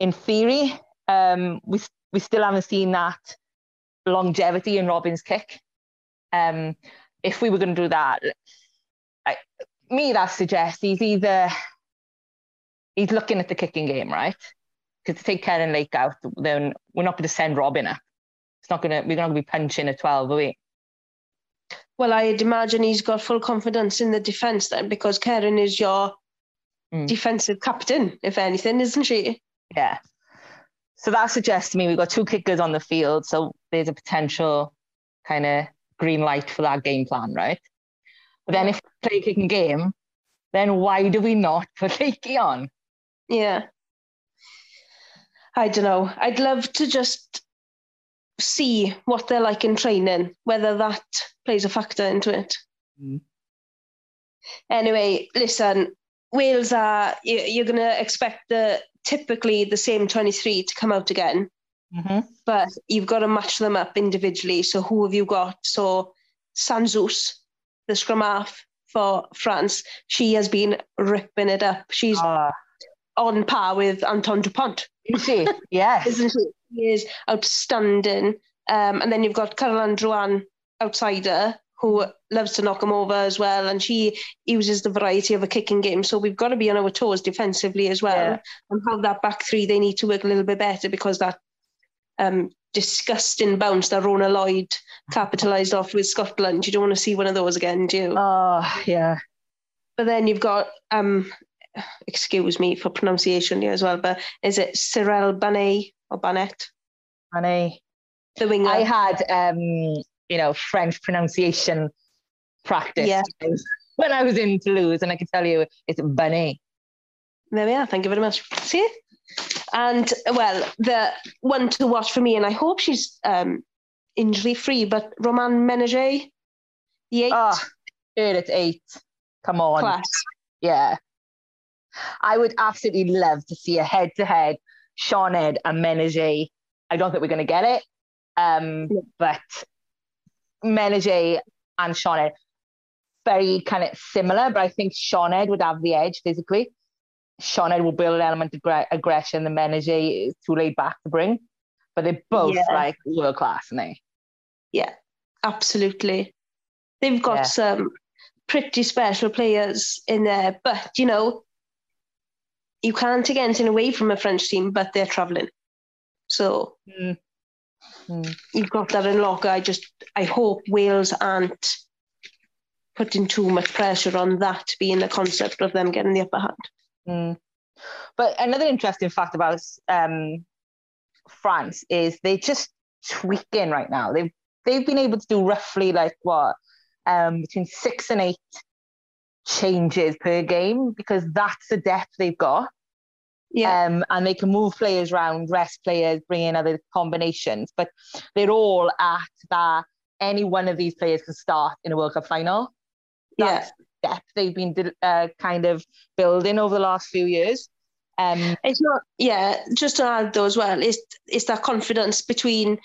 In theory, um, we we still haven't seen that longevity in Robyn's kick. Um, if we were going to do that, I, me that suggests he's either he's looking at the kicking game, right? Because to take Kerin Lake out, then we're not going to send Robyn up. It's not gonna we're not gonna be punching a 12, are we? Well, I'd imagine he's got full confidence in the defence then, because Kerin is your Mm. defensive captain, if anything, isn't she? Yeah. So that suggests to me we've got two kickers on the field, so there's a potential kind of green light for that game plan, right? But then if we play a kicking game, then why do we not <laughs> put Lleucu on? Yeah. I don't know. I'd love to just see what they're like in training, whether that plays a factor into it. Mm. Anyway, listen, Wales are, you- you're going to expect the typically the same 23 to come out again, Mm-hmm. but you've got to match them up individually. So who have you got? So Sansus, the scrum half for France, she has been ripping it up. She's Ah, on par with Antoine Dupont, is she? <laughs> Yes. isn't she? She is outstanding. Um, and then you've got Caroline Drouin, outsider, who loves to knock him over as well. And she uses the variety of a kicking game. So we've got to be on our toes defensively as well. Yeah. And how that back three, they need to work a little bit better because that um, disgusting bounce that Rhona Lloyd capitalised off with Scotland, you don't want to see one of those again, do you? Oh, yeah. But then you've got, um, excuse me for pronunciation here as well, but is it Cyrielle Banet or Banet, Honey. the winger? I had, um, you know, French pronunciation practice Yeah. <laughs> when I was in Toulouse, and I can tell you it's Banet. There we are. Thank you very much. See? And well, the one to watch for me, and I hope she's um, injury free, but Romane Ménager, the eight Oh, dude, it's eight. Come on. class. Yeah. I would absolutely love to see a head to head Sioned and Ménager. I don't think we're going to get it. Um, Yeah. But Ménager and Sioned, very kind of similar, but I think Sioned would have the edge physically. Sioned will build an element of aggression, the Ménager is too laid back to bring. But they're both Yeah. like world class, and they? Yeah, absolutely. They've got Yeah. some pretty special players in there, but you know, you can't take anything away from a French team, but they're travelling. So Mm. Mm. you've got that in locker. I just I hope Wales aren't putting too much pressure on that being the concept of them getting the upper hand. Mm. But another interesting fact about um, France is they're just tweaking right now. They've they've been able to do roughly like what um, between six and eight changes per game because that's the depth they've got. Yeah. Um, and they can move players around, rest players, bring in other combinations, but they're all at that. Any one of these players can start in a World Cup final. yeah. That's depth they've been uh, kind of building over the last few years. Um, It's not, yeah, just to add though as well, it's, it's that confidence between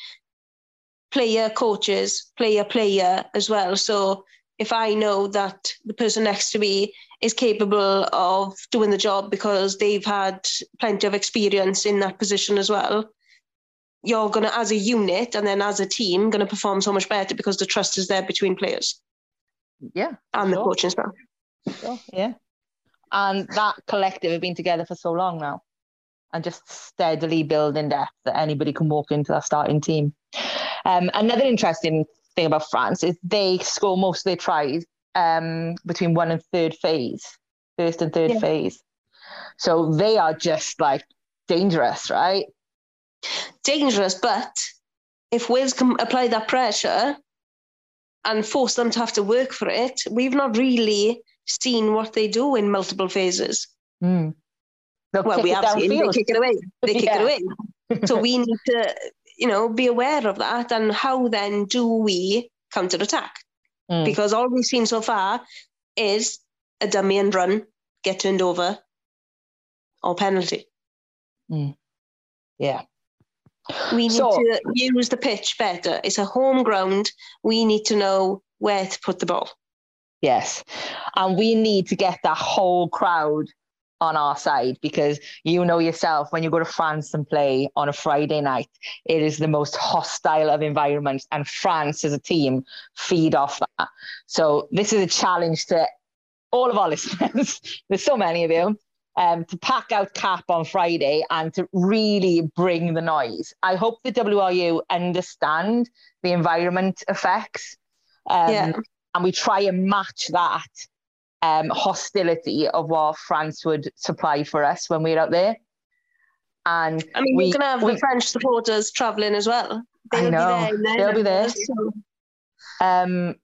player, coaches, player, player as well. So if I know that the person next to me is capable of doing the job because they've had plenty of experience in that position as well, you're going to, as a unit and then as a team, going to perform so much better because the trust is there between players yeah, and the Sure. coaching staff. sure, yeah. And that collective have been together for so long now, and just steadily building depth that anybody can walk into that starting team. Um, another interesting thing about France is they score most of their tries um, between one and third phase, first and third Yeah. phase. So they are just like dangerous, right? dangerous, but if Wales can apply that pressure and force them to have to work for it, we've not really seen what they do in multiple phases. Mm. Well, we have seen they kick it away. They kick <laughs> Yeah. it away. So we need to, you know, be aware of that and how then do we counter attack? Mm. Because all we've seen so far is a dummy and run, get turned over, or penalty. Yeah. We need So- to use the pitch better. It's a home ground. We need to know where to put the ball. Yes. And we need to get that whole crowd on our side because you know yourself when you go to France and play on a Friday night, it is the most hostile of environments. And France as a team feed off that. So this is a challenge to all of our <laughs> listeners. There's so many of you. um, to pack out cap on Friday and to really bring the noise. I hope the WRU understand the environment effects. Um, Yeah. And we try and match that um, hostility of what France would supply for us when we're out there. And I mean, we, you're going to have we- the French supporters travelling as well. They'll know. Be there They'll be there. so- um,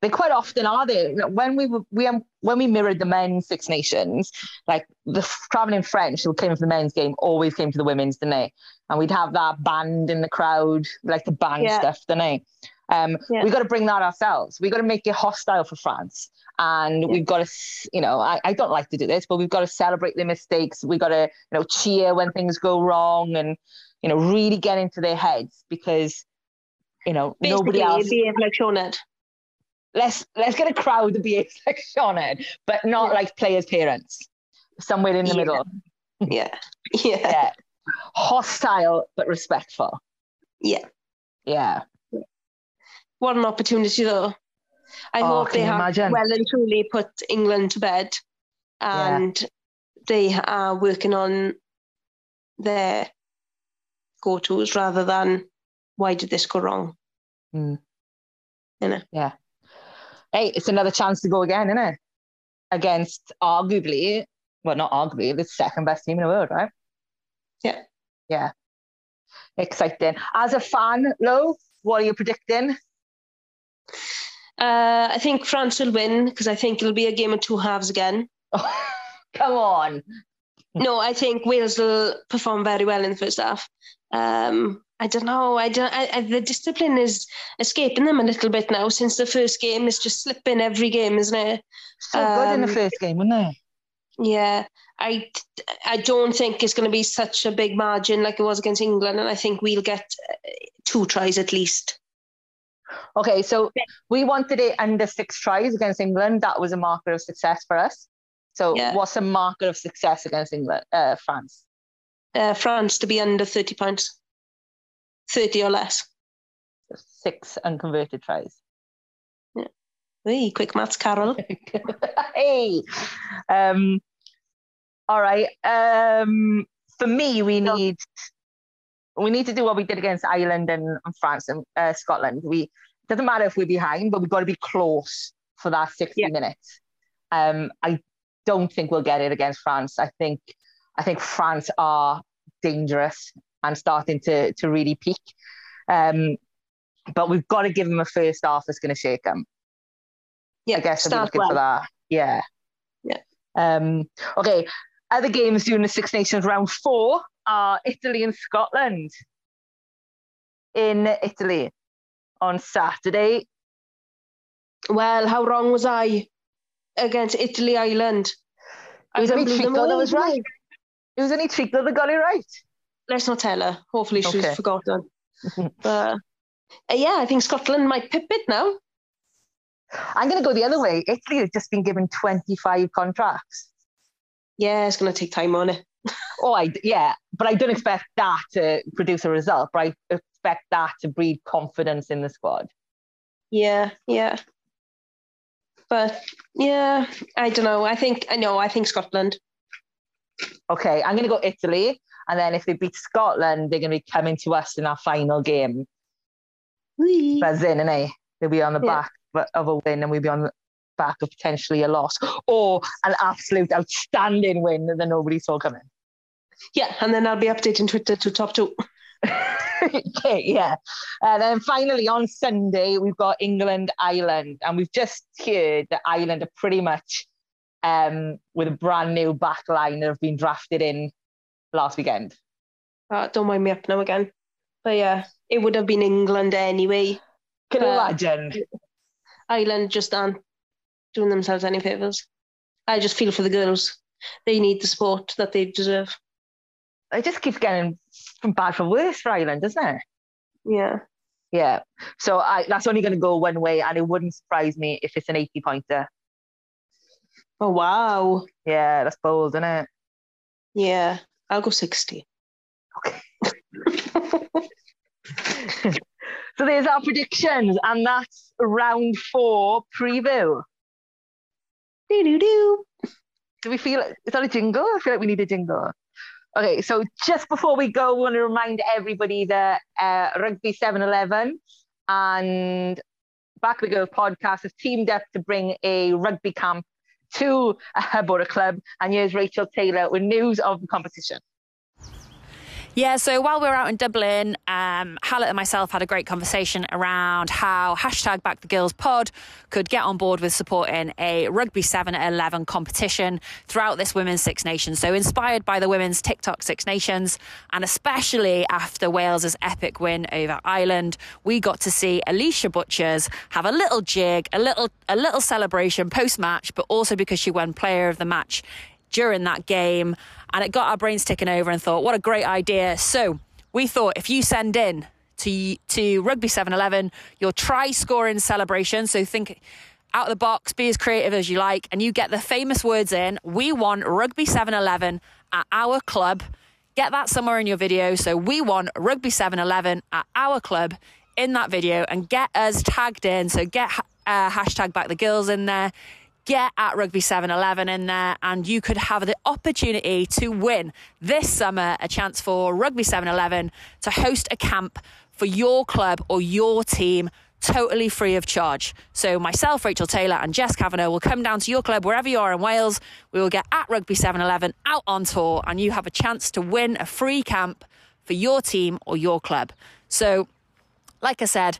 they quite often are there. When we were, we um, when we mirrored the men's Six Nations, like the traveling French who came for the men's game always came to the women's, didn't they? And we'd have that band in the crowd, like the band Yeah. stuff, didn't they? Um, Yeah. We got to bring that ourselves. We've got to make it hostile for France, and we've got to, you know, I, I don't like to do this, but we've got to celebrate their mistakes. We've got to, you know, cheer when things go wrong, and you know, really get into their heads because, you know, nobody else behave like let's let's get a crowd to be <laughs> like Sioned, but not Yeah. like players' parents. Somewhere in the Yeah. middle. <laughs> Yeah. <laughs> Yeah. Yeah. Hostile but respectful. Yeah. Yeah. What an opportunity, though. I Oh, hope they have imagine? well and truly put England to bed Yeah. and they are working on their go tos rather than why did this go wrong? Mm. You know? Yeah. Hey, it's another chance to go again, isn't it? Against arguably, well, not arguably, the second best team in the world, right? Yeah. Yeah. Exciting. As a fan, Lo, what are you predicting? Uh, I think France will win because I think it'll be a game of two halves again. <laughs> Come on. No, I think Wales will perform very well in the first half. Um, I don't know. I don't. I, I, the discipline is escaping them a little bit now since the first game. It's just slipping every game, isn't it? So good in the Um, first game, wasn't it? Yeah, I I don't think it's going to be such a big margin like it was against England, and I think we'll get uh, two tries at least. Okay, so we wanted it under six tries against England. That was a marker of success for us. So Yeah. what's a marker of success against England, uh, France? Uh, France to be under thirty points, thirty or less. Six unconverted tries. Hey, quick maths, Carol. <laughs> hey, um, all right. Um, for me, we need we need to do what we did against Ireland and, and France and uh, Scotland. We doesn't matter if we're behind, but we've got to be close for that sixty Yeah. minutes. Um, I don't think we'll get it against France. I think I think France are dangerous and starting to to really peak. Um, but we've got to give them a first half that's going to shake them. Yeah, I guess start looking well. for that. Yeah. Yeah. Um, okay. Other games during the Six Nations round four are Italy and Scotland. In Italy on Saturday. Well, how wrong was I against Italy, Ireland? It was I only blew them that was right. It was only Trico that got it right. Let's not tell her. Hopefully, she's Okay. forgotten. <laughs> but uh, yeah, I think Scotland might pip it now. I'm going to go the other way. Italy has just been given 25 contracts. Yeah, it's going to take time on it. Oh, I yeah, but I don't expect that to produce a result. But I expect that to breed confidence in the squad. Yeah, yeah. But yeah, I don't know. I think I know. I think Scotland. Okay, I'm going to go Italy, and then if they beat Scotland, they're going to be coming to us in our final game. Whee. buzzing, and they they'll be on the Yeah. back of- of a win, and we'll be on the back of potentially a loss or an absolute outstanding win that nobody saw coming. Yeah, and then I'll be updating Twitter to top two. okay, <laughs> yeah. And then finally on Sunday, we've got England, Ireland, and we've just heard that Ireland are pretty much um, with a brand new back line that have been drafted in last weekend. Uh, don't mind me up now again. But yeah, it would have been England anyway. Can Uh, imagine? Ireland just aren't doing themselves any favours. I just feel for the girls. They need the support that they deserve. It just keeps getting from bad for worse for Ireland, doesn't it? Yeah. Yeah. So I, that's only going to go one way, and it wouldn't surprise me if it's an 80 pointer. Oh wow. Yeah, that's bold, isn't it? Yeah. I'll go 60. Okay. <laughs> So there's our predictions, and that's round four preview. Doo doo doo. do we feel is that a jingle? I feel like we need a jingle. Okay, so just before we go, we want to remind everybody that uh, Rugby 711 and Back We Go podcast has teamed up to bring a rugby camp to <laughs> a Hebora club. And here's Rachel Taylor with news of the competition. Yeah, so while we were out in Dublin, um, Hallett and myself had a great conversation around how hashtag Back the Girls Pod could get on board with supporting a Rugby 7 at 11 competition throughout this Women's Six Nations. So inspired by the Women's TikTok Six Nations, and especially after Wales's epic win over Ireland, we got to see Alisha Butchers have a little jig, a little a little celebration post match, but also because she won Player of the Match during that game and it got our brains ticking over and thought, what a great idea. So we thought if you send in to, to Rugby 711 your try scoring celebration, so think out of the box, be as creative as you like, and you get the famous words in, we want Rugby 711 at our club. Get that somewhere in your video. So we want Rugby 711 at our club in that video and get us tagged in. So get uh, hashtag back the girls in there get at Rugby 711 in there and you could have the opportunity to win this summer a chance for Rugby 711 to host a camp for your club or your team totally free of charge. So myself, Rachel Taylor and Jess Kavanagh will come down to your club wherever you are in Wales. We will get at Rugby 711 out on tour and you have a chance to win a free camp for your team or your club. So like I said,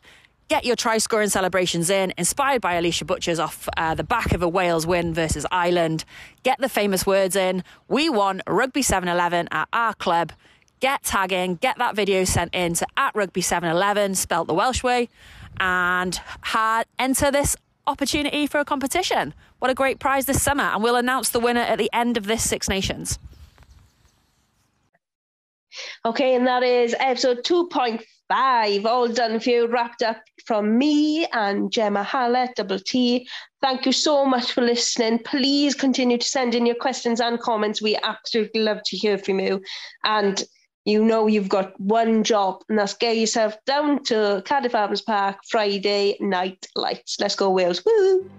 Get your try scoring celebrations in, inspired by Alisha Butchers off uh, the back of a Wales win versus Ireland. Get the famous words in. We won Rugby 711 at our club. Get tagging, get that video sent in to at Rugby 711, spelt the Welsh way, and ha- enter this opportunity for a competition. What a great prize this summer. And we'll announce the winner at the end of this Six Nations. Okay, and that is episode 2.5, all done for you, wrapped up from me and Gemma Hallett, Double T. Thank you so much for listening. Please continue to send in your questions and comments. We absolutely love to hear from you. And you know you've got one job, and that's get yourself down to Cardiff Arms Park Friday night lights. Let's go, Wales. Woo!